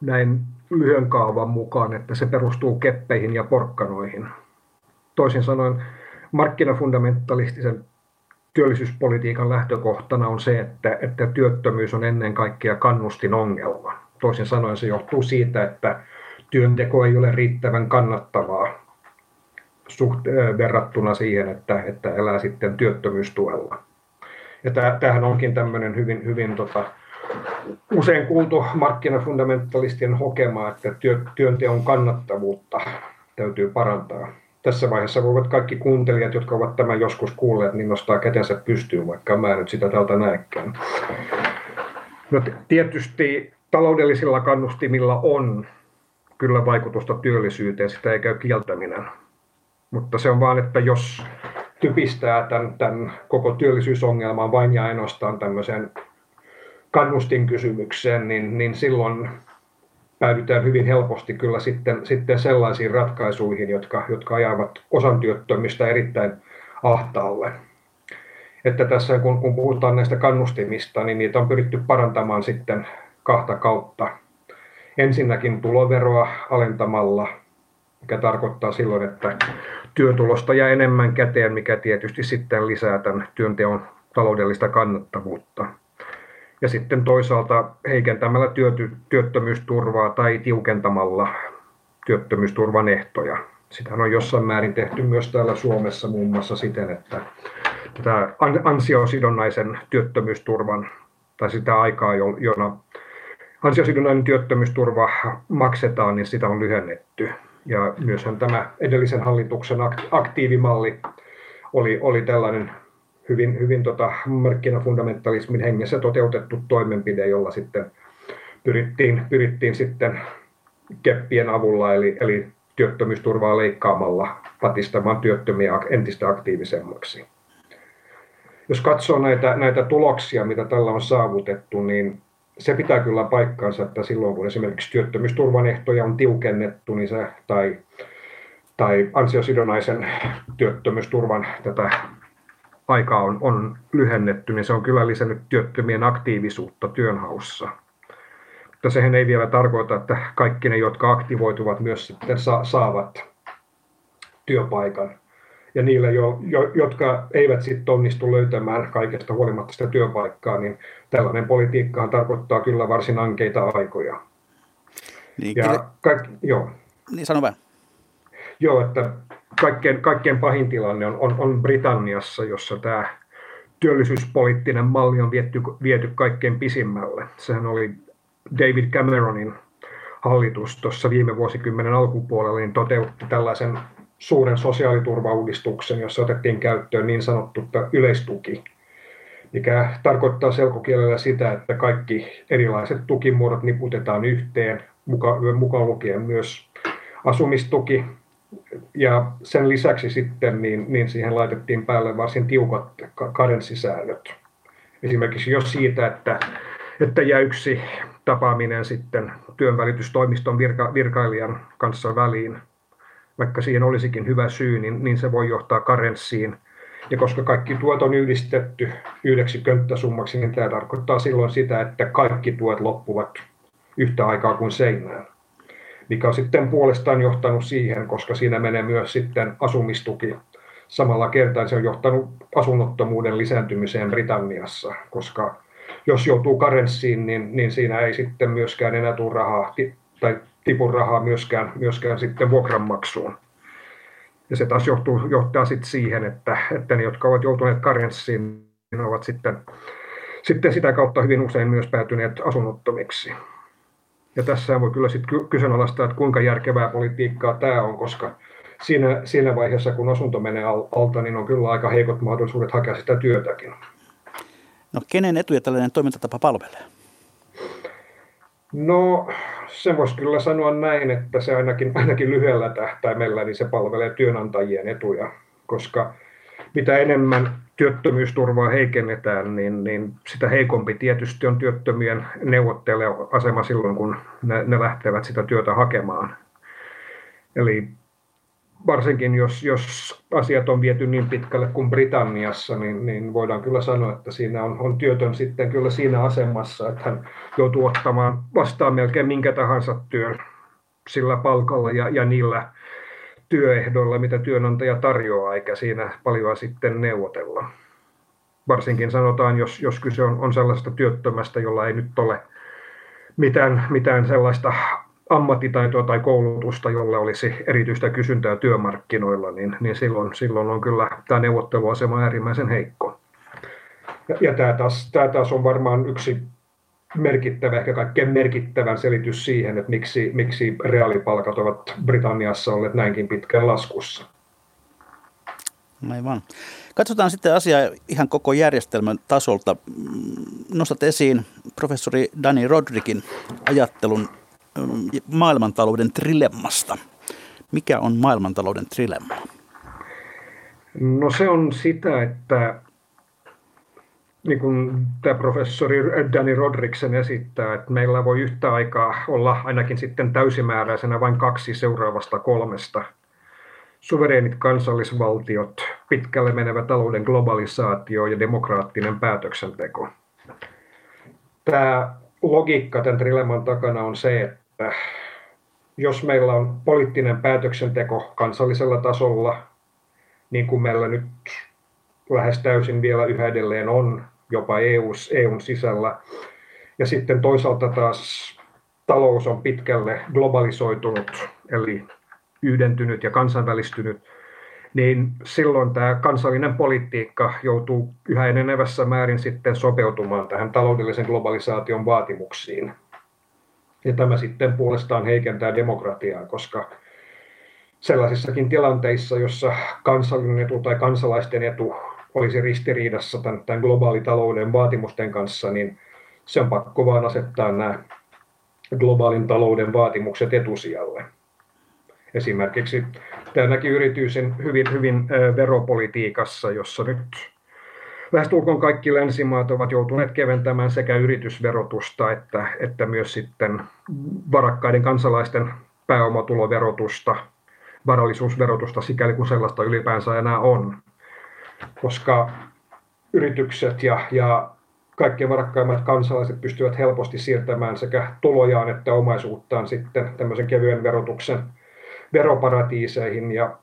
näin lyhyen kaavan mukaan, että se perustuu keppeihin ja porkkanoihin. Toisin sanoen markkinafundamentalistisen työllisyyspolitiikan lähtökohtana on se, että, että työttömyys on ennen kaikkea kannustin ongelma. Toisin sanoen se johtuu siitä, että työnteko ei ole riittävän kannattavaa suht, verrattuna siihen, että, että elää sitten työttömyystuella. Ja tämähän onkin tämmöinen hyvin, hyvin tota, usein kuultu markkinafundamentalistien hokema, että työ, työnteon kannattavuutta täytyy parantaa. Tässä vaiheessa voivat kaikki kuuntelijat, jotka ovat tämän joskus kuulleet, niin nostaa kätensä pystyyn, vaikka mä nyt sitä tältä näekään. No, tietysti taloudellisilla kannustimilla on kyllä vaikutusta työllisyyteen, sitä ei käy kieltäminen. Mutta se on vaan, että jos typistää tämän, tämän koko työllisyysongelman vain ja ainoastaan tämmöiseen kannustinkysymykseen, niin, niin silloin päädytään hyvin helposti kyllä sitten, sitten sellaisiin ratkaisuihin, jotka, jotka ajavat osan työttömistä erittäin ahtaalle. Että tässä kun, kun puhutaan näistä kannustimista, niin niitä on pyritty parantamaan sitten kahta kautta. Ensinnäkin tuloveroa alentamalla, mikä tarkoittaa silloin, että työtulosta jää enemmän käteen, mikä tietysti sitten lisää tämän työnteon taloudellista kannattavuutta ja sitten toisaalta heikentämällä työty, työttömyysturvaa tai tiukentamalla työttömyysturvan ehtoja. Sitä on jossain määrin tehty myös täällä Suomessa muun muassa siten, että tätä ansiosidonnaisen työttömyysturvan tai sitä aikaa, jona ansiosidonnainen työttömyysturva maksetaan, niin sitä on lyhennetty. Ja myöshän tämä edellisen hallituksen aktiivimalli oli, oli tällainen hyvin, hyvin tota markkinafundamentalismin hengessä toteutettu toimenpide, jolla sitten pyrittiin, pyrittiin sitten keppien avulla, eli, eli työttömyysturvaa leikkaamalla patistamaan työttömiä entistä aktiivisemmaksi. Jos katsoo näitä, näitä tuloksia, mitä tällä on saavutettu, niin se pitää kyllä paikkaansa, että silloin kun esimerkiksi työttömyysturvan ehtoja on tiukennettu, niin se, tai, tai ansiosidonnaisen työttömyysturvan tätä aikaa on, on lyhennetty, niin se on kyllä lisännyt työttömien aktiivisuutta työnhaussa. Mutta sehän ei vielä tarkoita, että kaikki ne, jotka aktivoituvat, myös sitten sa- saavat työpaikan. Ja niille, jo, jo, jotka eivät sitten onnistu löytämään kaikesta huolimatta sitä työpaikkaa, niin tällainen politiikkahan tarkoittaa kyllä varsin ankeita aikoja. Niin, ja kaikki, joo. Niin sano vähän. Joo, että kaikkein, kaikkein pahin tilanne on, on, on Britanniassa, jossa tämä työllisyyspoliittinen malli on viety, viety kaikkein pisimmälle. Sehän oli David Cameronin hallitus tuossa viime vuosikymmenen alkupuolella, niin toteutti tällaisen suuren sosiaaliturvauudistuksen, jossa otettiin käyttöön niin sanottu yleistuki, mikä tarkoittaa selkokielellä sitä, että kaikki erilaiset tukimuodot niputetaan yhteen, mukaan lukien myös asumistuki, ja sen lisäksi sitten niin, niin siihen laitettiin päälle varsin tiukat karenssisäännöt. Esimerkiksi jos siitä, että, että jää yksi tapaaminen sitten työnvälitystoimiston virka, virkailijan kanssa väliin, vaikka siihen olisikin hyvä syy, niin, niin se voi johtaa karenssiin. Ja koska kaikki tuot on yhdistetty yhdeksi könttäsummaksi, niin tämä tarkoittaa silloin sitä, että kaikki tuet loppuvat yhtä aikaa kuin seinään mikä on sitten puolestaan johtanut siihen, koska siinä menee myös sitten asumistuki samalla kertaa. Se on johtanut asunnottomuuden lisääntymiseen Britanniassa, koska jos joutuu karenssiin, niin, niin siinä ei sitten myöskään enää tule rahaa tai tipu rahaa myöskään, myöskään sitten vuokranmaksuun. Ja se taas johtuu, johtaa sitten siihen, että, että ne, jotka ovat joutuneet karenssiin, ovat sitten, sitten sitä kautta hyvin usein myös päätyneet asunnottomiksi. Ja tässä voi kyllä sitten kyseenalaistaa, että kuinka järkevää politiikkaa tämä on, koska siinä, siinä vaiheessa, kun asunto menee alta, niin on kyllä aika heikot mahdollisuudet hakea sitä työtäkin. No kenen etuja tällainen toimintatapa palvelee? No sen voisi kyllä sanoa näin, että se ainakin, ainakin lyhyellä tähtäimellä niin se palvelee työnantajien etuja, koska mitä enemmän työttömyysturvaa heikennetään, niin, niin sitä heikompi tietysti on työttömien neuvotteluasema silloin, kun ne, ne lähtevät sitä työtä hakemaan. Eli varsinkin jos, jos asiat on viety niin pitkälle kuin Britanniassa, niin, niin voidaan kyllä sanoa, että siinä on, on työtön sitten kyllä siinä asemassa, että hän joutuu ottamaan vastaan melkein minkä tahansa työn sillä palkalla ja, ja niillä työehdoilla, mitä työnantaja tarjoaa, eikä siinä paljon sitten neuvotella. Varsinkin sanotaan, jos, jos kyse on, on sellaisesta työttömästä, jolla ei nyt ole mitään, mitään sellaista ammattitaitoa tai koulutusta, jolle olisi erityistä kysyntää työmarkkinoilla, niin, niin silloin, silloin on kyllä tämä neuvotteluasema äärimmäisen heikko. Ja, ja tämä, taas, tämä taas on varmaan yksi merkittävä, ehkä kaikkein merkittävän selitys siihen, että miksi, miksi reaalipalkat ovat Britanniassa olleet näinkin pitkään laskussa. Aivan. Katsotaan sitten asiaa ihan koko järjestelmän tasolta. Nostat esiin professori Dani Rodrikin ajattelun maailmantalouden trilemmasta. Mikä on maailmantalouden trilemma? No se on sitä, että niin kuin tämä professori Danny Rodriksen esittää, että meillä voi yhtä aikaa olla ainakin sitten täysimääräisenä vain kaksi seuraavasta kolmesta. Suvereenit kansallisvaltiot, pitkälle menevä talouden globalisaatio ja demokraattinen päätöksenteko. Tämä logiikka tämän trilemman takana on se, että jos meillä on poliittinen päätöksenteko kansallisella tasolla, niin kuin meillä nyt lähes täysin vielä yhä edelleen on, jopa EU, EUn sisällä. Ja sitten toisaalta taas talous on pitkälle globalisoitunut, eli yhdentynyt ja kansainvälistynyt, niin silloin tämä kansallinen politiikka joutuu yhä enenevässä määrin sitten sopeutumaan tähän taloudellisen globalisaation vaatimuksiin. Ja tämä sitten puolestaan heikentää demokratiaa, koska sellaisissakin tilanteissa, jossa kansallinen etu tai kansalaisten etu olisi ristiriidassa tämän, tämän globaalitalouden vaatimusten kanssa, niin se on pakko vaan asettaa nämä globaalin talouden vaatimukset etusijalle. Esimerkiksi tämä näki yrityisen hyvin, hyvin veropolitiikassa, jossa nyt lähestulkoon kaikki länsimaat ovat joutuneet keventämään sekä yritysverotusta että, että myös sitten varakkaiden kansalaisten pääomatuloverotusta, varallisuusverotusta, sikäli kuin sellaista ylipäänsä enää on koska yritykset ja, ja kaikkein varakkaimmat kansalaiset pystyvät helposti siirtämään sekä tulojaan että omaisuuttaan sitten tämmöisen kevyen verotuksen veroparatiiseihin. Ja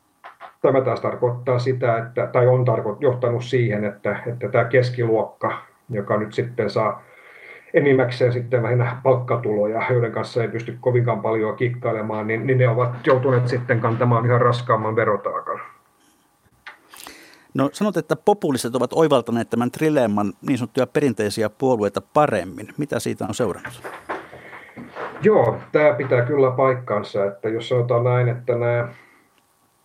tämä taas tarkoittaa sitä, että, tai on tarko, johtanut siihen, että, että tämä keskiluokka, joka nyt sitten saa enimmäkseen sitten lähinnä palkkatuloja, joiden kanssa ei pysty kovinkaan paljon kikkailemaan, niin, niin ne ovat joutuneet sitten kantamaan ihan raskaamman verotaakan. No sanot, että populistit ovat oivaltaneet tämän trilemman niin sanottuja perinteisiä puolueita paremmin. Mitä siitä on seurannut? Joo, tämä pitää kyllä paikkansa, että jos sanotaan näin, että nämä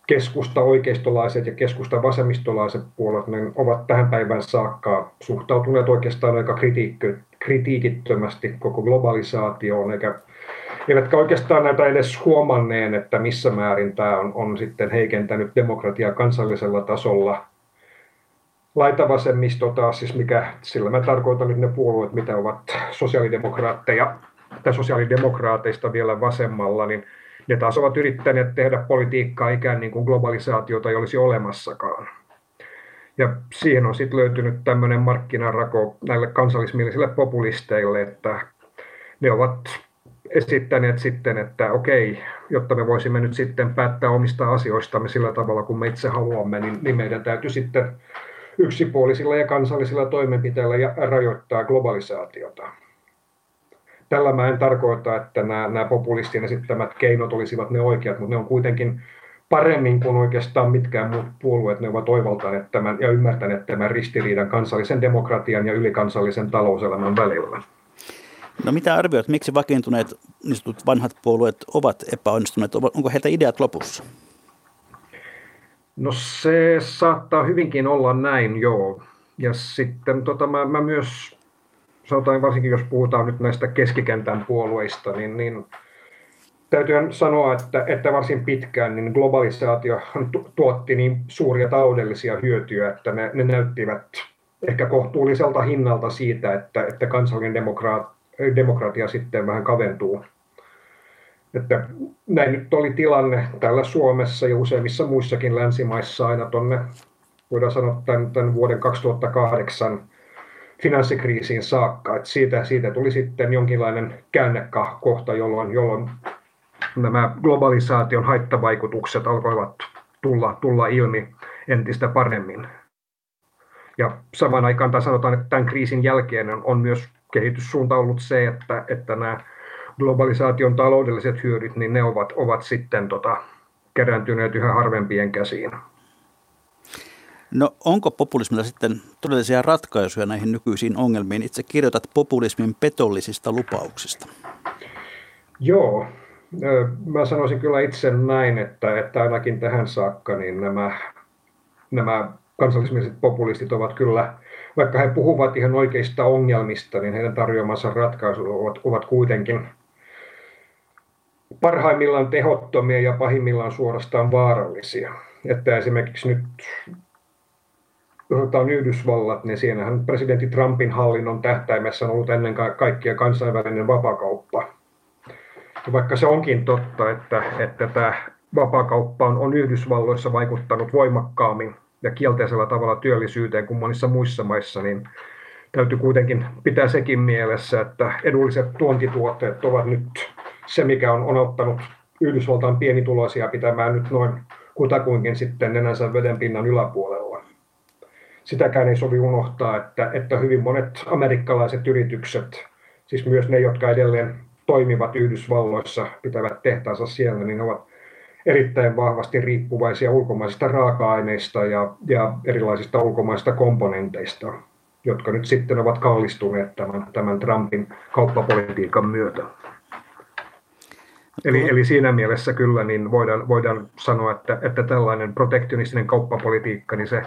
keskusta oikeistolaiset ja keskusta vasemmistolaiset puolet niin ovat tähän päivään saakka suhtautuneet oikeastaan aika kritiikittömästi koko globalisaatioon, eikä, eivätkä oikeastaan näitä edes huomanneen, että missä määrin tämä on, on sitten heikentänyt demokratiaa kansallisella tasolla – laitavasemmisto taas, siis mikä, sillä mä tarkoitan nyt ne puolueet, mitä ovat sosiaalidemokraatteja tai sosiaalidemokraateista vielä vasemmalla, niin ne taas ovat yrittäneet tehdä politiikkaa ikään niin kuin globalisaatiota ei olisi olemassakaan. Ja siihen on sitten löytynyt tämmöinen markkinarako näille kansallismielisille populisteille, että ne ovat esittäneet sitten, että okei, jotta me voisimme nyt sitten päättää omista asioistamme sillä tavalla, kun me itse haluamme, niin, niin meidän täytyy sitten yksipuolisilla ja kansallisilla toimenpiteillä ja rajoittaa globalisaatiota. Tällä mä en tarkoita, että nämä, nämä populistien esittämät keinot olisivat ne oikeat, mutta ne on kuitenkin paremmin kuin oikeastaan mitkään muut puolueet. Ne ovat oivaltaneet tämän ja ymmärtäneet tämän ristiriidan kansallisen demokratian ja ylikansallisen talouselämän välillä. No mitä arvioit, miksi vakiintuneet niin vanhat puolueet ovat epäonnistuneet? Onko heiltä ideat lopussa? No se saattaa hyvinkin olla näin, joo. Ja sitten tota, mä, mä myös, sanotaan varsinkin jos puhutaan nyt näistä keskikentän puolueista, niin, niin täytyy sanoa, että, että varsin pitkään niin globalisaatio tuotti niin suuria taloudellisia hyötyjä, että ne, ne näyttivät ehkä kohtuulliselta hinnalta siitä, että, että kansallinen demokraat, demokratia sitten vähän kaventuu. Että näin nyt oli tilanne täällä Suomessa ja useimmissa muissakin länsimaissa aina tuonne, voidaan sanoa tämän, tämän vuoden 2008 finanssikriisiin saakka. Että siitä, siitä tuli sitten jonkinlainen käännekohta, jolloin, jolloin nämä globalisaation haittavaikutukset alkoivat tulla, tulla ilmi entistä paremmin. Ja samaan aikaan tai sanotaan, että tämän kriisin jälkeen on myös kehityssuunta ollut se, että, että nämä globalisaation taloudelliset hyödyt, niin ne ovat, ovat sitten tota, kerääntyneet yhä harvempien käsiin. No onko populismilla sitten todellisia ratkaisuja näihin nykyisiin ongelmiin? Itse kirjoitat populismin petollisista lupauksista. Joo, mä sanoisin kyllä itse näin, että, että ainakin tähän saakka niin nämä, nämä kansallismieliset populistit ovat kyllä, vaikka he puhuvat ihan oikeista ongelmista, niin heidän tarjoamansa ratkaisut ovat, ovat kuitenkin parhaimmillaan tehottomia ja pahimmillaan suorastaan vaarallisia. Että esimerkiksi nyt otetaan Yhdysvallat, niin siinähän presidentti Trumpin hallinnon tähtäimessä on ollut ennen kaikkea kansainvälinen vapakauppa. Ja vaikka se onkin totta, että, että tämä vapakauppa on, on Yhdysvalloissa vaikuttanut voimakkaammin ja kielteisellä tavalla työllisyyteen kuin monissa muissa maissa, niin täytyy kuitenkin pitää sekin mielessä, että edulliset tuontituotteet ovat nyt se, mikä on, on ottanut Yhdysvaltain pienituloisia pitämään nyt noin kutakuinkin sitten nenänsä vedenpinnan yläpuolella. Sitäkään ei sovi unohtaa, että, että hyvin monet amerikkalaiset yritykset, siis myös ne, jotka edelleen toimivat Yhdysvalloissa, pitävät tehtaansa siellä, niin ovat erittäin vahvasti riippuvaisia ulkomaisista raaka-aineista ja, ja erilaisista ulkomaisista komponenteista, jotka nyt sitten ovat kallistuneet tämän, tämän Trumpin kauppapolitiikan myötä. Eli, eli siinä mielessä kyllä niin voidaan, voidaan sanoa, että, että tällainen protektionistinen kauppapolitiikka, niin se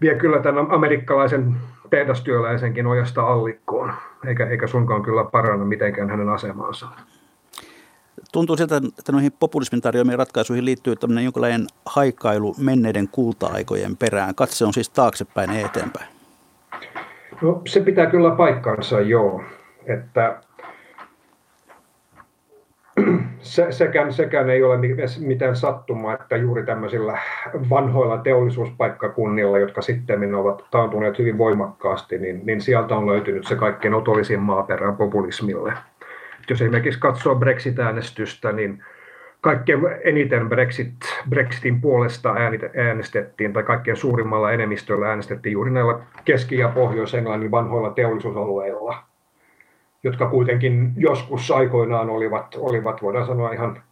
vie kyllä tämän amerikkalaisen tehdastyöläisenkin ojasta allikkoon, eikä, eikä sunkaan kyllä paranna mitenkään hänen asemaansa. Tuntuu siltä, että noihin populismin tarjoamiin ratkaisuihin liittyy tämmöinen jonkinlainen haikailu menneiden kulta-aikojen perään. Katse on siis taaksepäin ja eteenpäin. No se pitää kyllä paikkansa, joo. Että se, sekään, sekään ei ole mitään sattumaa, että juuri tämmöisillä vanhoilla teollisuuspaikkakunnilla, jotka sitten ovat taantuneet hyvin voimakkaasti, niin, niin sieltä on löytynyt se kaikkein otollisin maaperä populismille. Jos esimerkiksi katsoo Brexit-äänestystä, niin kaikkein eniten Brexit, Brexitin puolesta äänestettiin, tai kaikkein suurimmalla enemmistöllä äänestettiin juuri näillä Keski- ja Pohjois-Englannin vanhoilla teollisuusalueilla – jotka kuitenkin joskus aikoinaan olivat, olivat voidaan sanoa ihan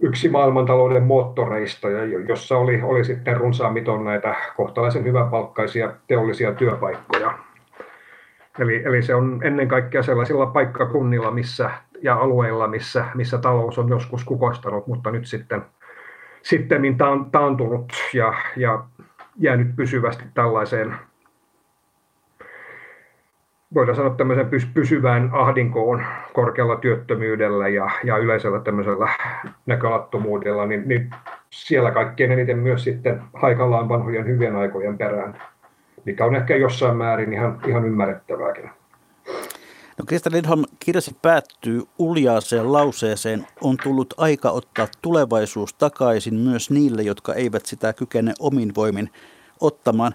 yksi maailmantalouden moottoreista, ja jossa oli, oli sitten runsaamiton näitä kohtalaisen hyväpalkkaisia teollisia työpaikkoja. Eli, eli se on ennen kaikkea sellaisilla paikkakunnilla missä, ja alueilla, missä, missä talous on joskus kukoistanut, mutta nyt sitten sitten taantunut ja, ja jäänyt pysyvästi tällaiseen voidaan sanoa tämmöisen pysyvään ahdinkoon korkealla työttömyydellä ja, ja yleisellä tämmöisellä näköalattomuudella, niin, niin siellä kaikkein eniten myös sitten haikallaan vanhojen hyvien aikojen perään, mikä on ehkä jossain määrin ihan, ihan ymmärrettävääkin. No Krista Lindholm, kirjasi päättyy uljaaseen lauseeseen, on tullut aika ottaa tulevaisuus takaisin myös niille, jotka eivät sitä kykene omin voimin ottamaan.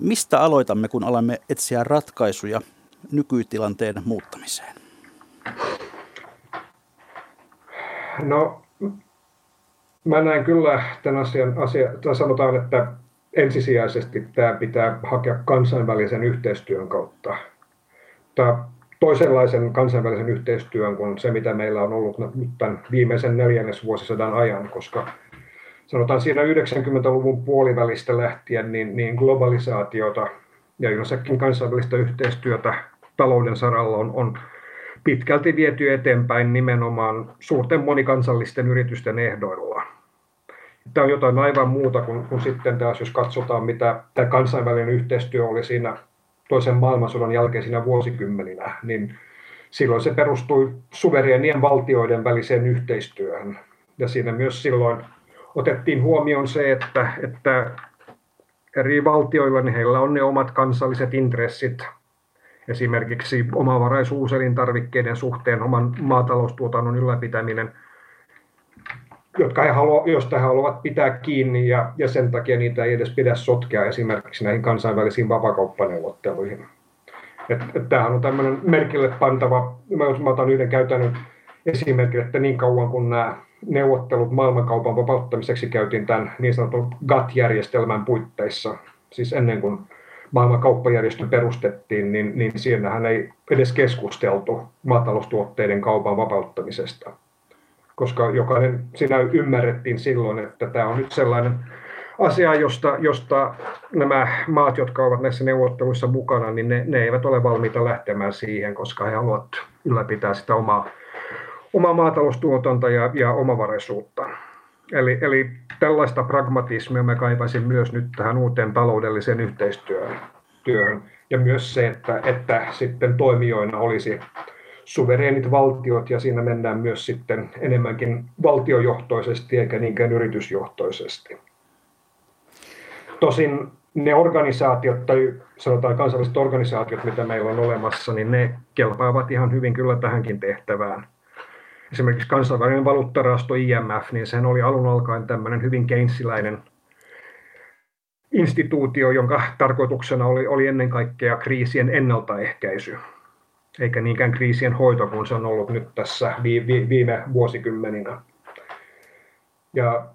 Mistä aloitamme, kun alamme etsiä ratkaisuja nykytilanteen muuttamiseen? No, mä näen kyllä tämän asian, asia, tai sanotaan, että ensisijaisesti tämä pitää hakea kansainvälisen yhteistyön kautta. Tämä toisenlaisen kansainvälisen yhteistyön kuin se, mitä meillä on ollut nyt tämän viimeisen neljännesvuosisadan ajan, koska sanotaan siinä 90-luvun puolivälistä lähtien niin, niin globalisaatiota ja yleensäkin kansainvälistä yhteistyötä talouden saralla on, on pitkälti viety eteenpäin nimenomaan suurten monikansallisten yritysten ehdoilla. Tämä on jotain aivan muuta kuin, kuin sitten taas, jos katsotaan, mitä tämä kansainvälinen yhteistyö oli siinä toisen maailmansodan jälkeisinä vuosikymmeninä, niin silloin se perustui suvereenien valtioiden väliseen yhteistyöhön. Ja siinä myös silloin otettiin huomioon se, että, että eri valtioilla niin heillä on ne omat kansalliset intressit, esimerkiksi omavaraisuus elintarvikkeiden suhteen, oman maataloustuotannon ylläpitäminen, jotka he haluavat, josta he haluavat pitää kiinni ja, ja sen takia niitä ei edes pidä sotkea esimerkiksi näihin kansainvälisiin vapakauppaneuvotteluihin. Että tämähän on tämmöinen merkille pantava, mä otan yhden käytännön esimerkin, että niin kauan kun nämä neuvottelut maailmankaupan vapauttamiseksi käytiin tämän niin sanotun GATT-järjestelmän puitteissa, siis ennen kuin maailman kauppajärjestö perustettiin, niin, niin siinähän ei edes keskusteltu maataloustuotteiden kaupan vapauttamisesta. Koska jokainen, siinä ymmärrettiin silloin, että tämä on nyt sellainen asia, josta, josta nämä maat, jotka ovat näissä neuvotteluissa mukana, niin ne, ne eivät ole valmiita lähtemään siihen, koska he haluavat ylläpitää sitä omaa, omaa maataloustuotantoa ja, ja omavaraisuutta. Eli, eli tällaista pragmatismia mä kaipaisin myös nyt tähän uuteen taloudelliseen yhteistyöhön. Työhön. Ja myös se, että, että sitten toimijoina olisi suvereenit valtiot ja siinä mennään myös sitten enemmänkin valtiojohtoisesti eikä niinkään yritysjohtoisesti. Tosin ne organisaatiot tai sanotaan kansalliset organisaatiot, mitä meillä on olemassa, niin ne kelpaavat ihan hyvin kyllä tähänkin tehtävään esimerkiksi kansainvälinen valuuttarahasto IMF, niin sehän oli alun alkaen tämmöinen hyvin keinsiläinen instituutio, jonka tarkoituksena oli, oli ennen kaikkea kriisien ennaltaehkäisy, eikä niinkään kriisien hoito, kun se on ollut nyt tässä viime vuosikymmeninä. Ja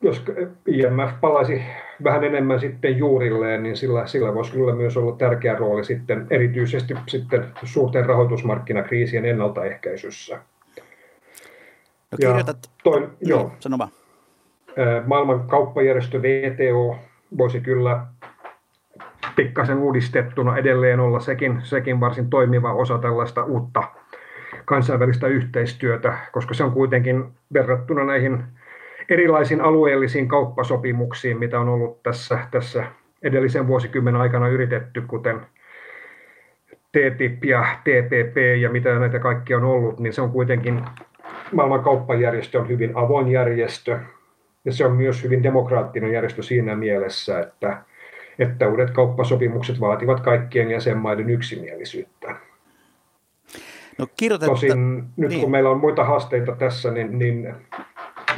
jos IMF palaisi vähän enemmän sitten juurilleen, niin sillä, sillä voisi kyllä myös olla tärkeä rooli sitten erityisesti sitten suurten rahoitusmarkkinakriisien ennaltaehkäisyssä. No kirjoitat... Toi, niin, joo. Sano vaan. Maailman kauppajärjestö VTO voisi kyllä pikkasen uudistettuna edelleen olla sekin, sekin varsin toimiva osa tällaista uutta kansainvälistä yhteistyötä, koska se on kuitenkin verrattuna näihin erilaisiin alueellisiin kauppasopimuksiin, mitä on ollut tässä, tässä edellisen vuosikymmenen aikana yritetty, kuten TTIP ja TPP ja mitä näitä kaikkia on ollut, niin se on kuitenkin maailman kauppajärjestö on hyvin avoin järjestö ja se on myös hyvin demokraattinen järjestö siinä mielessä, että, että uudet kauppasopimukset vaativat kaikkien jäsenmaiden yksimielisyyttä. No, kirjoitet, Tosin nyt niin. kun meillä on muita haasteita tässä, niin, niin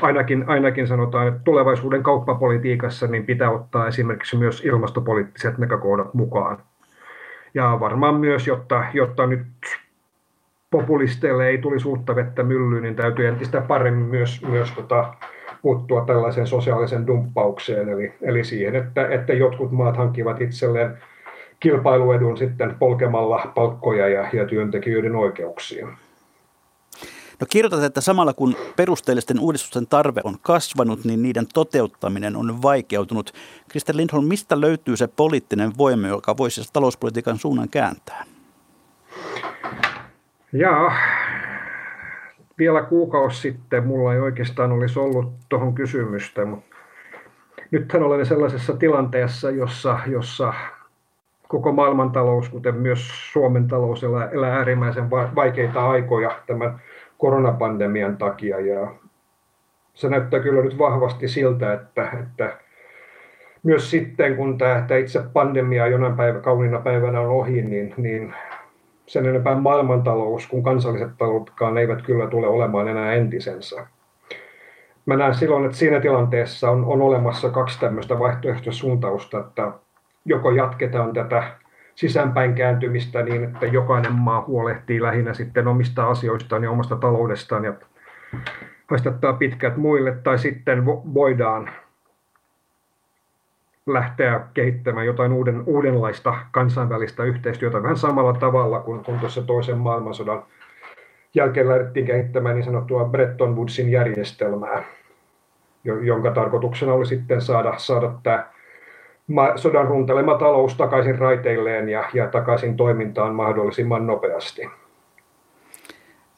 ainakin, ainakin sanotaan, että tulevaisuuden kauppapolitiikassa niin pitää ottaa esimerkiksi myös ilmastopoliittiset näkökohdat mukaan. Ja varmaan myös, jotta, jotta nyt populisteille ei tulisi uutta vettä myllyyn, niin täytyy entistä paremmin myös, myös tota, puuttua tällaiseen sosiaalisen dumppaukseen, eli, eli siihen, että, että jotkut maat hankkivat itselleen kilpailuedun sitten polkemalla palkkoja ja, ja työntekijöiden oikeuksia. No kirjoitat, että samalla kun perusteellisten uudistusten tarve on kasvanut, niin niiden toteuttaminen on vaikeutunut. Krister Lindholm, mistä löytyy se poliittinen voima, joka voisi talouspolitiikan suunnan kääntää? Ja vielä kuukausi sitten mulla ei oikeastaan olisi ollut tuohon kysymystä, mutta nythän olen sellaisessa tilanteessa, jossa, jossa koko maailmantalous, kuten myös Suomen talous, elää, elää äärimmäisen vaikeita aikoja tämän koronapandemian takia. Ja se näyttää kyllä nyt vahvasti siltä, että, että myös sitten, kun tämä, tämä itse pandemia jonain päivä, kauniina päivänä on ohi, niin, niin sen enempää maailmantalous kuin kansalliset taloutkaan eivät kyllä tule olemaan enää entisensä. Mä näen silloin, että siinä tilanteessa on, on olemassa kaksi tämmöistä vaihtoehtoista suuntausta, että joko jatketaan tätä sisäänpäin kääntymistä niin, että jokainen maa huolehtii lähinnä sitten omista asioistaan ja omasta taloudestaan ja haistattaa pitkät muille, tai sitten voidaan lähteä kehittämään jotain uuden, uudenlaista kansainvälistä yhteistyötä vähän samalla tavalla kuin, kuin tuossa toisen maailmansodan jälkeen lähdettiin kehittämään niin sanottua Bretton Woodsin järjestelmää, jonka tarkoituksena oli sitten saada, saada tämä sodan runtelema talous takaisin raiteilleen ja, ja takaisin toimintaan mahdollisimman nopeasti.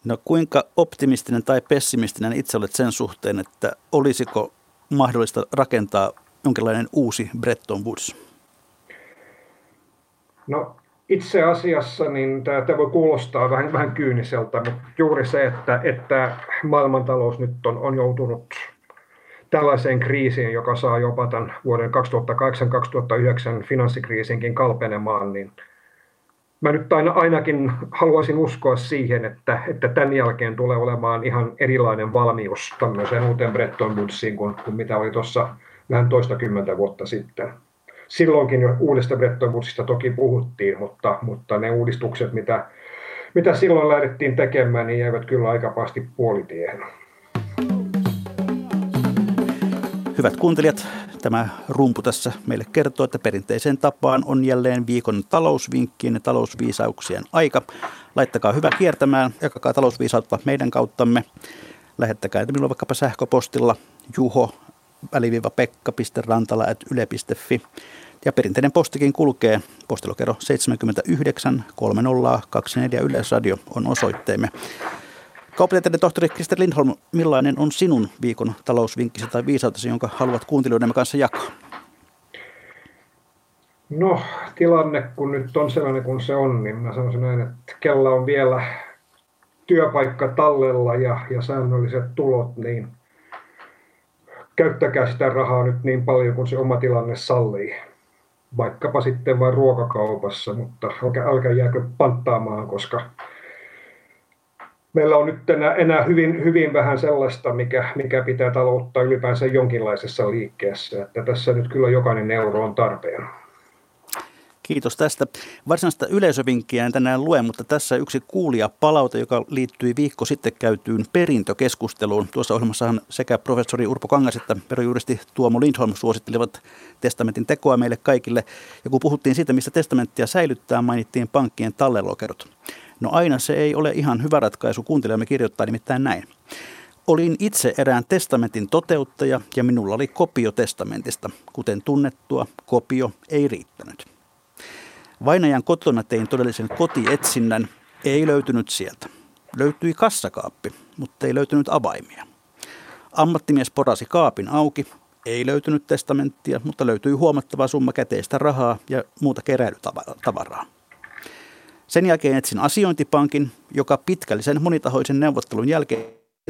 No kuinka optimistinen tai pessimistinen itse olet sen suhteen, että olisiko mahdollista rakentaa jonkinlainen uusi Bretton Woods? No itse asiassa niin tämä, tämä voi kuulostaa vähän, vähän kyyniseltä, mutta juuri se, että, että maailmantalous nyt on, on joutunut tällaiseen kriisiin, joka saa jopa tämän vuoden 2008-2009 finanssikriisinkin kalpenemaan, niin mä nyt aina, ainakin haluaisin uskoa siihen, että, että tämän jälkeen tulee olemaan ihan erilainen valmius tämmöiseen uuteen Bretton Woodsiin kuin, kuin mitä oli tuossa vähän toista kymmentä vuotta sitten. Silloinkin jo uudesta Bretton Woodsista toki puhuttiin, mutta, mutta ne uudistukset, mitä, mitä silloin lähdettiin tekemään, niin jäivät kyllä aika pahasti puolitiehen. Hyvät kuuntelijat, tämä rumpu tässä meille kertoo, että perinteiseen tapaan on jälleen viikon talousvinkkien ja talousviisauksien aika. Laittakaa hyvä kiertämään, jakakaa talousviisautta meidän kauttamme. Lähettäkää minulle vaikkapa sähköpostilla juho väliviiva pekka.rantala.yle.fi. Ja perinteinen postikin kulkee. Postilokero 79 3024 Yleisradio on osoitteemme. Kauppatieteiden tohtori Krister Lindholm, millainen on sinun viikon talousvinkkisi tai viisautesi, jonka haluat kuuntelijoidemme kanssa jakaa? No, tilanne kun nyt on sellainen kuin se on, niin mä sanoisin näin, että kella on vielä työpaikka tallella ja, ja säännölliset tulot, niin käyttäkää sitä rahaa nyt niin paljon kuin se oma tilanne sallii. Vaikkapa sitten vain ruokakaupassa, mutta älkää, älkää jääkö panttaamaan, koska meillä on nyt enää, enää hyvin, hyvin vähän sellaista, mikä, mikä pitää talouttaa ylipäänsä jonkinlaisessa liikkeessä. Että tässä nyt kyllä jokainen euro on tarpeen. Kiitos tästä. Varsinaista yleisövinkkiä en tänään lue, mutta tässä yksi kuulija palaute, joka liittyi viikko sitten käytyyn perintökeskusteluun. Tuossa ohjelmassahan sekä professori Urpo Kangas että perujuristi Tuomo Lindholm suosittelivat testamentin tekoa meille kaikille. Ja kun puhuttiin siitä, mistä testamenttia säilyttää, mainittiin pankkien tallelokerot. No aina se ei ole ihan hyvä ratkaisu. Kuuntelijamme kirjoittaa nimittäin näin. Olin itse erään testamentin toteuttaja ja minulla oli kopio testamentista. Kuten tunnettua, kopio ei riittänyt. Vainajan kotona tein todellisen kotietsinnän. Ei löytynyt sieltä. Löytyi kassakaappi, mutta ei löytynyt avaimia. Ammattimies porasi kaapin auki. Ei löytynyt testamenttia, mutta löytyi huomattava summa käteistä rahaa ja muuta keräilytavaraa. Sen jälkeen etsin asiointipankin, joka pitkällisen monitahoisen neuvottelun jälkeen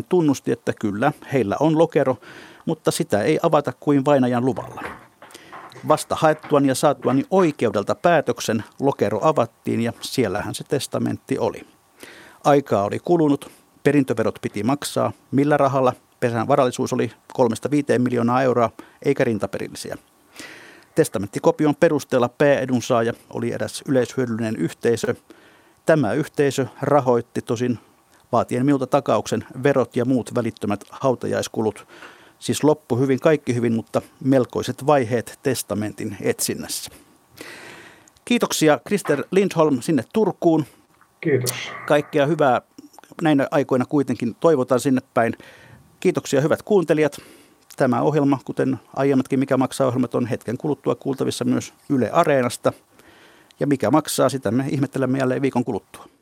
tunnusti, että kyllä, heillä on lokero, mutta sitä ei avata kuin vainajan luvalla. Vasta haettuani ja saatuani oikeudelta päätöksen lokero avattiin ja siellähän se testamentti oli. Aikaa oli kulunut, perintöverot piti maksaa, millä rahalla pesän varallisuus oli 3-5 miljoonaa euroa, eikä rintaperillisiä. Testamentikopion perusteella pääedunsaaja oli eräs yleishyödyllinen yhteisö. Tämä yhteisö rahoitti tosin vaatien minulta takauksen verot ja muut välittömät hautajaiskulut. Siis loppu hyvin, kaikki hyvin, mutta melkoiset vaiheet testamentin etsinnässä. Kiitoksia Krister Lindholm sinne Turkuun. Kiitos. Kaikkea hyvää näinä aikoina kuitenkin toivotaan sinne päin. Kiitoksia hyvät kuuntelijat. Tämä ohjelma, kuten aiemmatkin Mikä maksaa ohjelmat, on hetken kuluttua kuultavissa myös Yle Areenasta. Ja mikä maksaa, sitä me ihmettelemme jälleen viikon kuluttua.